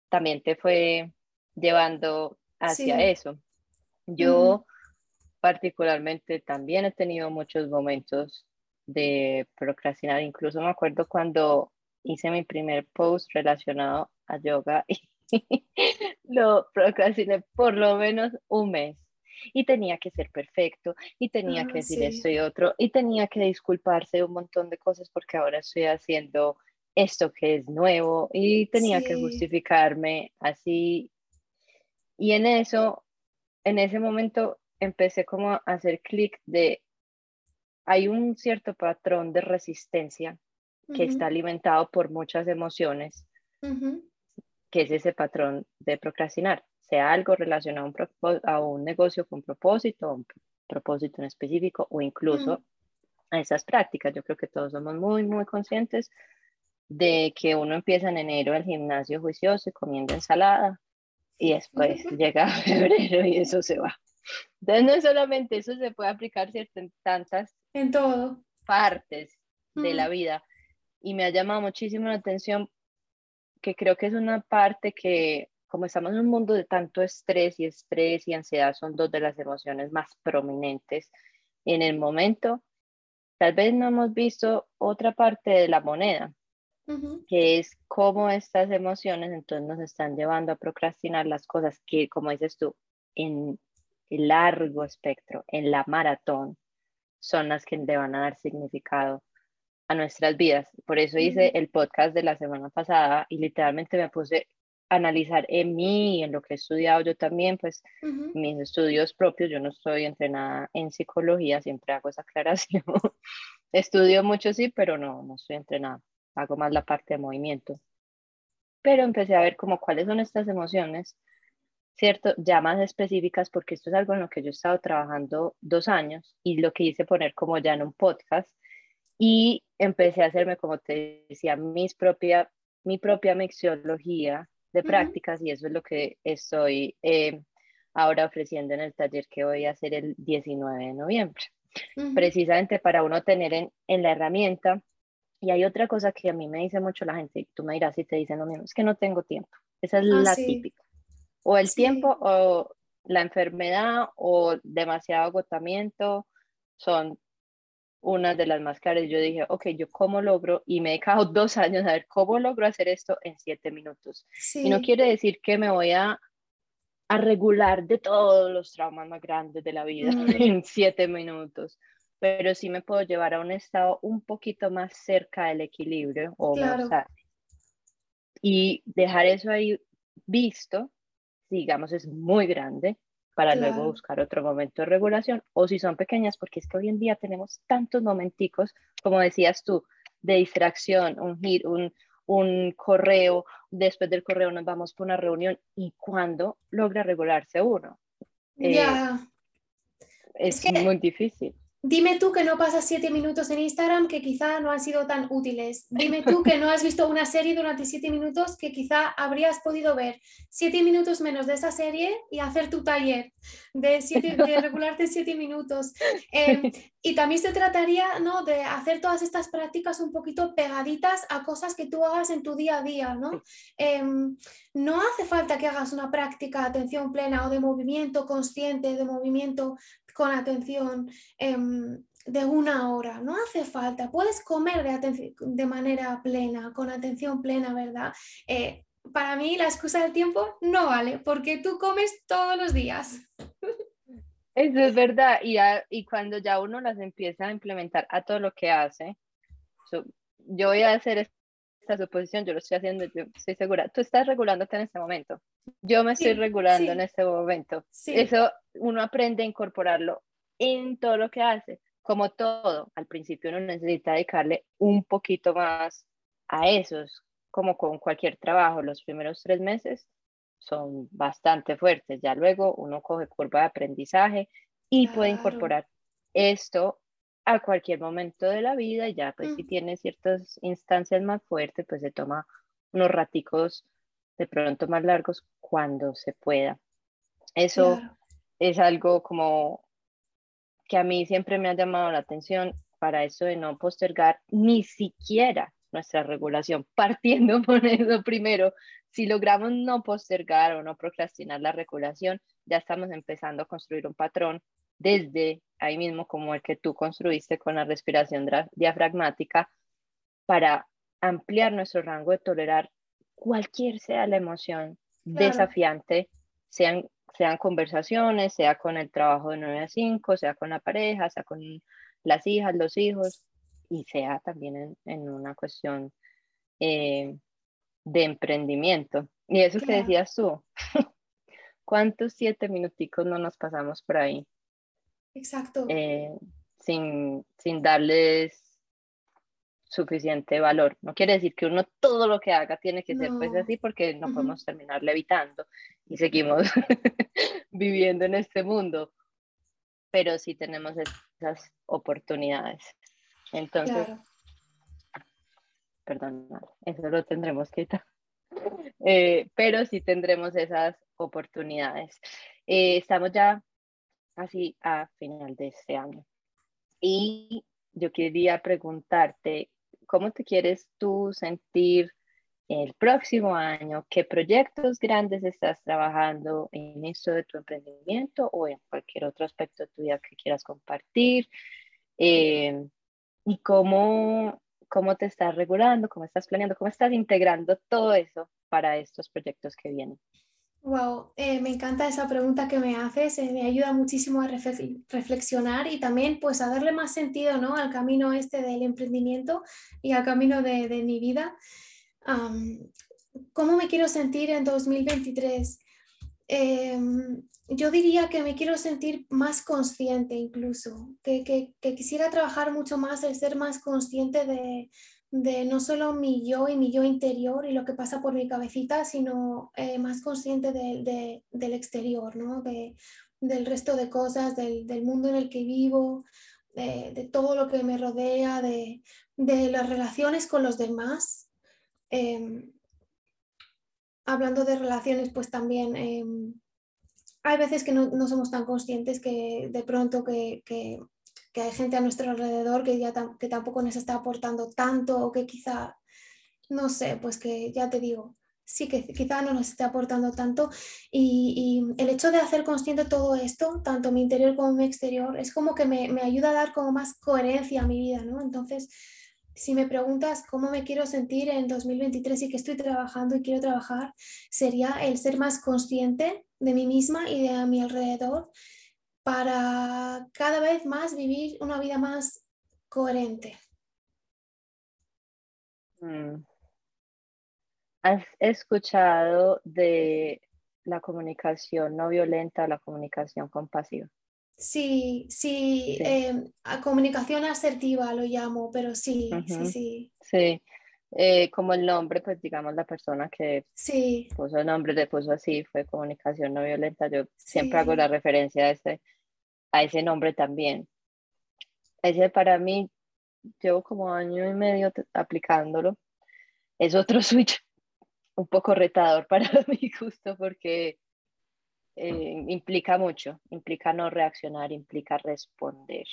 también te fue llevando hacia eso. Yo particularmente también he tenido muchos momentos de procrastinar. Incluso me acuerdo cuando hice mi primer post relacionado a yoga y lo procrastiné por lo menos un mes. Y tenía que ser perfecto, y tenía ah, que decir esto y otro, y tenía que disculparse de un montón de cosas porque ahora estoy haciendo esto que es nuevo, y tenía que justificarme así. Y en eso, en ese momento, empecé como a hacer clic de hay un cierto patrón de resistencia que está alimentado por muchas emociones, que es ese patrón de procrastinar, sea algo relacionado a un, negocio con propósito, un propósito en específico o incluso a esas prácticas. Yo creo que todos somos muy, muy conscientes de que uno empieza en enero al gimnasio juicioso y comiendo ensalada y después llega febrero y eso se va. Entonces no solamente eso se puede aplicar ¿cierto? en tantas en todo. partes de la vida. Y me ha llamado muchísimo la atención que creo que es una parte que, como estamos en un mundo de tanto estrés y estrés y ansiedad, son dos de las emociones más prominentes en el momento. Tal vez no hemos visto otra parte de la moneda, que es cómo estas emociones entonces nos están llevando a procrastinar las cosas que, como dices tú, en el largo espectro, en la maratón, son las que le van a dar significado a nuestras vidas. Por eso hice el podcast de la semana pasada y literalmente me puse a analizar en mí y en lo que he estudiado yo también, pues mis estudios propios, yo no estoy entrenada en psicología, siempre hago esa aclaración. Estudio mucho, sí, pero no, no estoy entrenada, hago más la parte de movimiento. Pero empecé a ver como cuáles son estas emociones ¿cierto? Ya más específicas, porque esto es algo en lo que yo he estado trabajando dos años y lo que hice poner como ya en un podcast y empecé a hacerme, como te decía, mis propia, mi propia mixiología de prácticas y eso es lo que estoy eh, ahora ofreciendo en el taller que voy a hacer el 19 de noviembre, precisamente para uno tener en, en la herramienta. Y hay otra cosa que a mí me dice mucho la gente, tú me dirás si te dicen lo mismo, es que no tengo tiempo. Esa es ah, la típica. O el tiempo o la enfermedad o demasiado agotamiento son una de las más caras. Yo dije, ok, ¿yo cómo logro? Y me he dejado dos años a ver cómo logro hacer esto en siete minutos. Y no quiere decir que me voy a, a regular de todos los traumas más grandes de la vida mm. en siete minutos, pero sí me puedo llevar a un estado un poquito más cerca del equilibrio o y dejar eso ahí visto digamos, es muy grande para luego buscar otro momento de regulación, o si son pequeñas, porque es que hoy en día tenemos tantos momenticos, como decías tú, de distracción, un hit, un, un correo, después del correo nos vamos por una reunión, y cuando logra regularse uno. Ya. Eh, es, es muy difícil. Dime tú que no pasas siete minutos en Instagram que quizá no han sido tan útiles. Dime tú que no has visto una serie durante siete minutos que quizá habrías podido ver siete minutos menos de esa serie y hacer tu taller de, siete, de regularte siete minutos. Em, y también se trataría ¿no? de hacer todas estas prácticas un poquito pegaditas a cosas que tú hagas en tu día a día. ¿no? Em, no hace falta que hagas una práctica de atención plena o de movimiento consciente, de movimiento con atención em, de una hora, no hace falta, puedes comer de, de manera plena, con atención plena, ¿verdad? Eh, para mí la excusa del tiempo no vale, porque tú comes todos los días. Eso es verdad, y, y cuando ya uno las empieza a implementar a todo lo que hace, yo voy a hacer esta suposición, yo lo estoy haciendo, yo estoy segura, tú estás regulándote en este momento, yo me estoy regulando en este momento. Eso uno aprende a incorporarlo en todo lo que hace, como todo. Al principio uno necesita dedicarle un poquito más a esos, como con cualquier trabajo. Los primeros tres meses son bastante fuertes, ya luego uno coge curva de aprendizaje y puede incorporar esto a cualquier momento de la vida, ya pues si tiene ciertas instancias más fuertes, pues se toma unos raticos de pronto más largos cuando se pueda. Eso es algo como que a mí siempre me ha llamado la atención para eso de no postergar ni siquiera nuestra regulación, partiendo por eso primero. Si logramos no postergar o no procrastinar la regulación, ya estamos empezando a construir un patrón desde ahí mismo como el que tú construiste con la respiración diafragmática para ampliar nuestro rango de tolerar cualquier sea la emoción desafiante, sean, sean conversaciones, sea con el trabajo de 9 a 5, sea con la pareja, sea con las hijas, los hijos, y sea también en, una cuestión eh, de emprendimiento. Y eso que decías tú, ¿cuántos siete minuticos no nos pasamos por ahí? Exacto. Eh, sin, sin darles suficiente valor. No quiere decir que uno todo lo que haga tiene que ser pues así porque no podemos terminar levitando y seguimos viviendo en este mundo, pero sí tenemos esas oportunidades. Entonces, perdón, eso lo tendremos que eh, pero sí tendremos esas oportunidades. Eh, estamos ya así a final de este año. Y yo quería preguntarte, ¿cómo te quieres tú sentir el próximo año? ¿Qué proyectos grandes estás trabajando en esto de tu emprendimiento o en cualquier otro aspecto de tu vida que quieras compartir? Eh, ¿Y cómo, cómo te estás regulando? ¿Cómo estás planeando? ¿Cómo estás integrando todo eso para estos proyectos que vienen? Wow, eh, me encanta esa pregunta que me haces, eh, me ayuda muchísimo a reflexionar y también pues a darle más sentido ¿no? al camino este del emprendimiento y al camino de, de mi vida. ¿Cómo me quiero sentir en 2023? Em, yo diría que me quiero sentir más consciente incluso, que, que, que, quisiera trabajar mucho más el ser más consciente de, de no solo mi yo y mi yo interior y lo que pasa por mi cabecita, sino eh, más consciente del exterior, ¿no? De, del resto de cosas, del, mundo en el que vivo, de, todo lo que me rodea, de, las relaciones con los demás. Em, hablando de relaciones, pues también em, hay veces que no, somos tan conscientes que de pronto que, hay gente a nuestro alrededor que, ya que tampoco nos está aportando tanto o que quizá, no sé, pues que ya te digo, sí que quizá no nos esté aportando tanto y, el hecho de hacer consciente todo esto, tanto mi interior como mi exterior, es como que me, me ayuda a dar como más coherencia a mi vida, ¿no? Entonces, si me preguntas cómo me quiero sentir en 2023 y que estoy trabajando y quiero trabajar, sería el ser más consciente de mí misma y de mi alrededor para cada vez más vivir una vida más coherente. Mm. ¿Has escuchado de la comunicación no violenta o la comunicación compasiva? Sí, sí, em, comunicación asertiva lo llamo, pero sí, sí, sí. Sí, eh, como el nombre, pues digamos la persona que sí. puso el nombre, le puso así, fue comunicación no violenta. Yo siempre hago la referencia a ese, a ese nombre también. Ese para mí, llevo como año y medio aplicándolo. Es otro switch un poco retador para mí justo porque eh, implica mucho, implica no reaccionar, implica responder.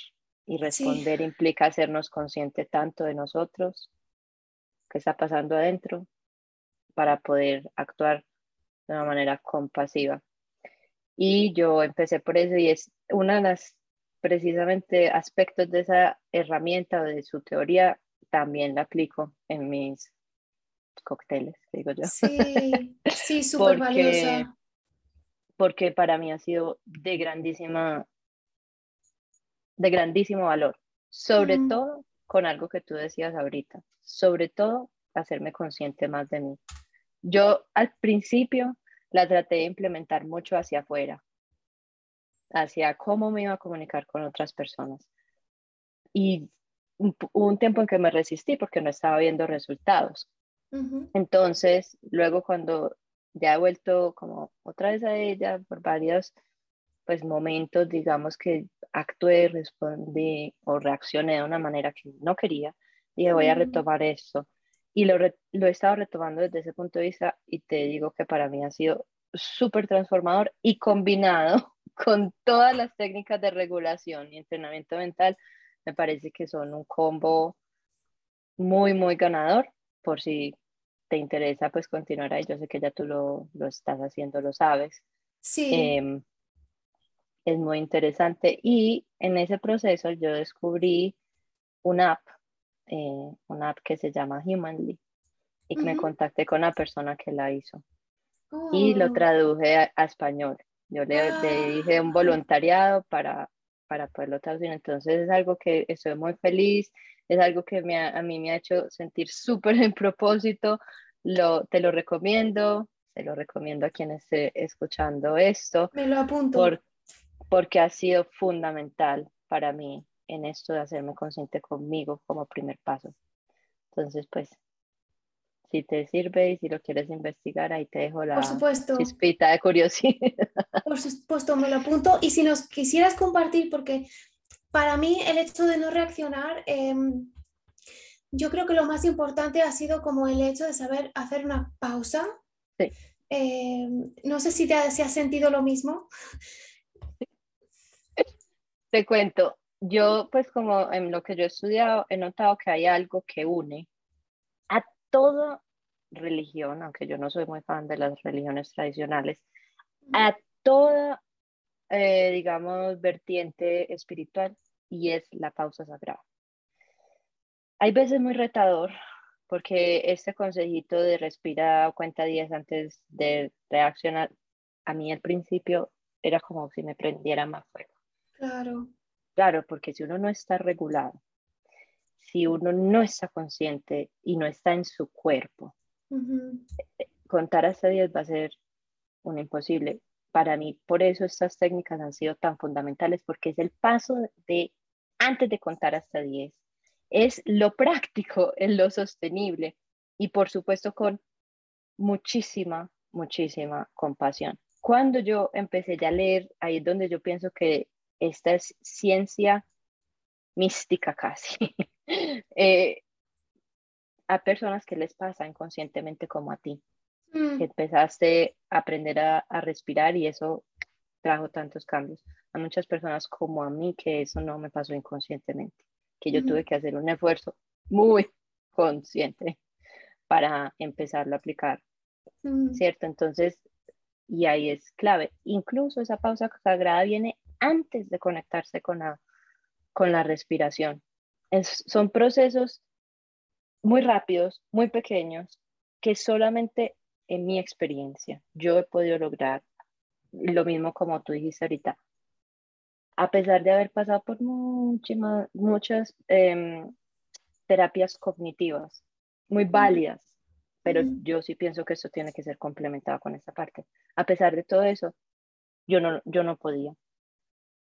Y responder implica hacernos conscientes tanto de nosotros, que está pasando adentro, para poder actuar de una manera compasiva. Y yo empecé por eso y es una de las precisamente aspectos de esa herramienta o de su teoría, también la aplico en mis cócteles, digo yo. Sí, sí, súper valiosa porque para mí ha sido de grandísima, de grandísimo valor, sobre mm. todo con algo que tú decías ahorita, sobre todo hacerme consciente más de mí. Yo al principio la traté de implementar mucho hacia afuera, hacia cómo me iba a comunicar con otras personas. Y hubo un tiempo en que me resistí porque no estaba viendo resultados. Entonces, luego cuando ya he vuelto como otra vez a ella por varios pues momentos, digamos que actué, respondí o reaccioné de una manera que no quería, dije voy a mm. retomar esto. Y lo, lo he estado retomando desde ese punto de vista y te digo que para mí ha sido súper transformador y combinado con todas las técnicas de regulación y entrenamiento mental, me parece que son un combo muy, muy ganador por si te interesa, pues continuar ahí. Yo sé que ya tú lo, lo estás haciendo, lo sabes. Sí. Em, es muy interesante. Y en ese proceso yo descubrí una app, eh, una app que se llama Humanly, y me contacté con la persona que la hizo. Y lo oh. traduje a, español. Yo le, dije un voluntariado para, para poderlo traducir. Entonces es algo que estoy muy feliz, es algo que me a mí me ha hecho sentir súper en propósito, lo, te lo recomiendo, se lo recomiendo a quien esté escuchando esto. Me lo apunto. Porque ha sido fundamental para mí en esto de hacerme consciente conmigo como primer paso. Entonces, pues, si te sirve y si lo quieres investigar, ahí te dejo la chispita de curiosidad. Por supuesto, me lo apunto. Y si nos quisieras compartir, porque para mí el hecho de no reaccionar em, yo creo que lo más importante ha sido como el hecho de saber hacer una pausa. Sí. Eh, no sé si te has sentido lo mismo. Te cuento, yo pues como en lo que yo he estudiado he notado que hay algo que une a toda religión, aunque yo no soy muy fan de las religiones tradicionales, a toda, eh, digamos, vertiente espiritual y es la pausa sagrada. Hay veces muy retador porque este consejito de respirar cuenta días antes de reaccionar, a mí al principio era como si me prendiera más fuego. Claro. Claro, porque si uno no está regulado, si uno no está consciente y no está en su cuerpo, contar hasta 10 va a ser un imposible. Para mí, por eso estas técnicas han sido tan fundamentales, porque es el paso de antes de contar hasta 10 es lo práctico, en lo sostenible y por supuesto con muchísima, muchísima compasión. Cuando yo empecé ya a leer, ahí es donde yo pienso que esta es ciencia mística casi. Eh, a personas que les pasa inconscientemente como a ti, mm. que empezaste a aprender a, a respirar y eso trajo tantos cambios. A muchas personas como a mí que eso no me pasó inconscientemente, que yo tuve que hacer un esfuerzo muy consciente para empezarlo a aplicar, mm. ¿cierto? Entonces, y ahí es clave. Incluso esa pausa sagrada viene antes de conectarse con la, con la respiración. son procesos muy rápidos, muy pequeños, que solamente en mi experiencia yo he podido lograr lo mismo como tú dijiste ahorita. A pesar de haber pasado por muchas, muchas em, terapias cognitivas, muy válidas, pero yo sí pienso que eso tiene que ser complementado con esta parte. A pesar de todo eso, yo no, yo no podía.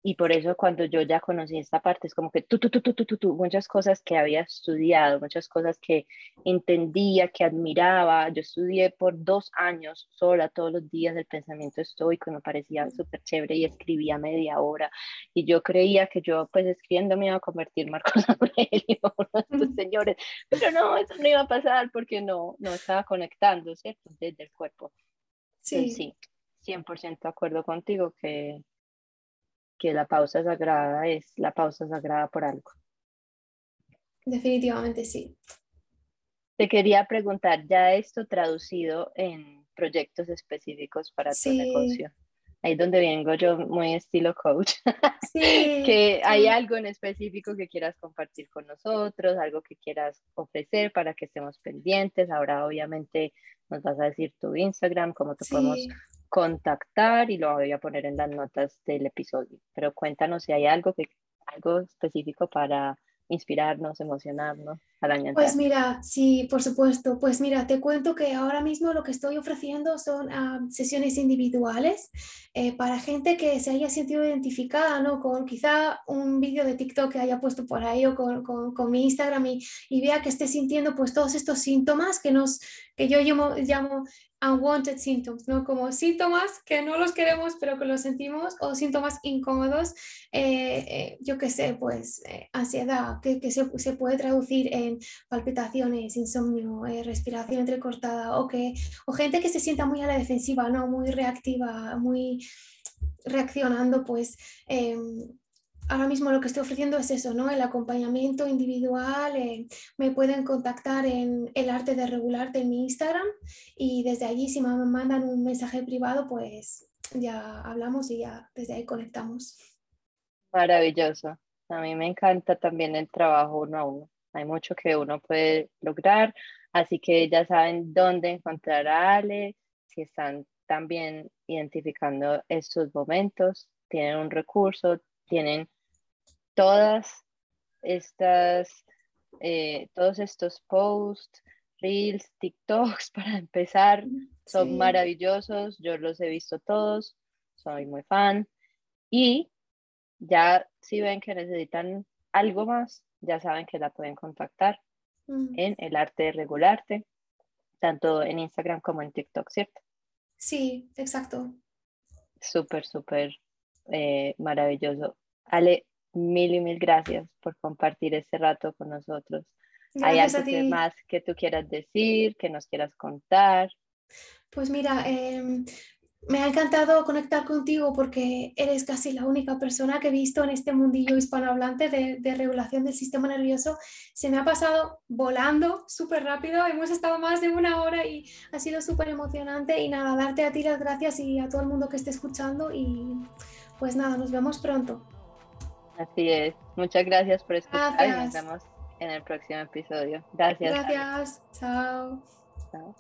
Y por eso cuando yo ya conocí esta parte, es como que tú, tú, tú, tú, tú, tú, muchas cosas que había estudiado, muchas cosas que entendía, que admiraba. Yo estudié por dos años sola todos los días el pensamiento estoico y me parecía súper chévere y escribía media hora. Y yo creía que yo pues escribiendo me iba a convertir Marcos Aurelio, uno de estos señores. Pero no, eso no iba a pasar porque no, no estaba conectando, ¿cierto? Desde el cuerpo. Sí. sí, 100% de acuerdo contigo que que la pausa sagrada es la pausa sagrada por algo. Definitivamente sí. Te quería preguntar, ya esto traducido en proyectos específicos para tu negocio. Ahí donde vengo yo muy estilo coach. Sí, que hay algo en específico que quieras compartir con nosotros, algo que quieras ofrecer para que estemos pendientes. Ahora obviamente nos vas a decir tu Instagram, cómo te podemos contactar y lo voy a poner en las notas del episodio. Pero cuéntanos si hay algo, que, algo específico para inspirarnos, emocionarnos al año Pues mira, sí, por supuesto. Pues mira, te cuento que ahora mismo lo que estoy ofreciendo son ah, sesiones individuales eh, para gente que se haya sentido identificada, ¿no? Con quizá un vídeo de TikTok que haya puesto por ahí o con, con, con mi Instagram y, y, vea que esté sintiendo pues todos estos síntomas que, nos, que yo llamo, llamo unwanted symptoms, ¿no? Como síntomas que no los queremos pero que los sentimos o síntomas incómodos, eh, eh, yo qué sé, pues eh, ansiedad, que, que se, se, puede traducir en palpitaciones, insomnio, respiración entrecortada o, que, o gente que se sienta muy a la defensiva, ¿no? Muy reactiva, muy reaccionando, pues em, ahora mismo lo que estoy ofreciendo es eso, ¿no? El acompañamiento individual. Eh, me pueden contactar en el arte de regularte en mi Instagram y desde allí si me mandan un mensaje privado, pues ya hablamos y ya desde ahí conectamos. Maravilloso. A mí me encanta también el trabajo uno a uno. Hay mucho que uno puede lograr, así que ya saben dónde encontrar a Ale, si están también identificando estos momentos, tienen un recurso, tienen todas estas, eh, todos estos posts, reels, TikToks para empezar, son maravillosos, yo los he visto todos, soy muy fan y ya si ven que necesitan algo más, ya saben que la pueden contactar en el arte de regularte, tanto en Instagram como en TikTok, ¿cierto? Sí, exacto. Súper, súper eh, maravilloso. Ale, mil y mil gracias por compartir este rato con nosotros. ¿Hay algo más que tú quieras decir, que nos quieras contar? Pues mira, em, me ha encantado conectar contigo porque eres casi la única persona que he visto en este mundillo hispanohablante de, de regulación del sistema nervioso. Se me ha pasado volando súper rápido, hemos estado más de una hora y ha sido súper emocionante y nada, darte a ti las gracias y a todo el mundo que esté escuchando y pues nada, nos vemos pronto. Así es. Muchas gracias por escuchar y nos vemos en el próximo episodio. Gracias. Gracias. Chao. Chao.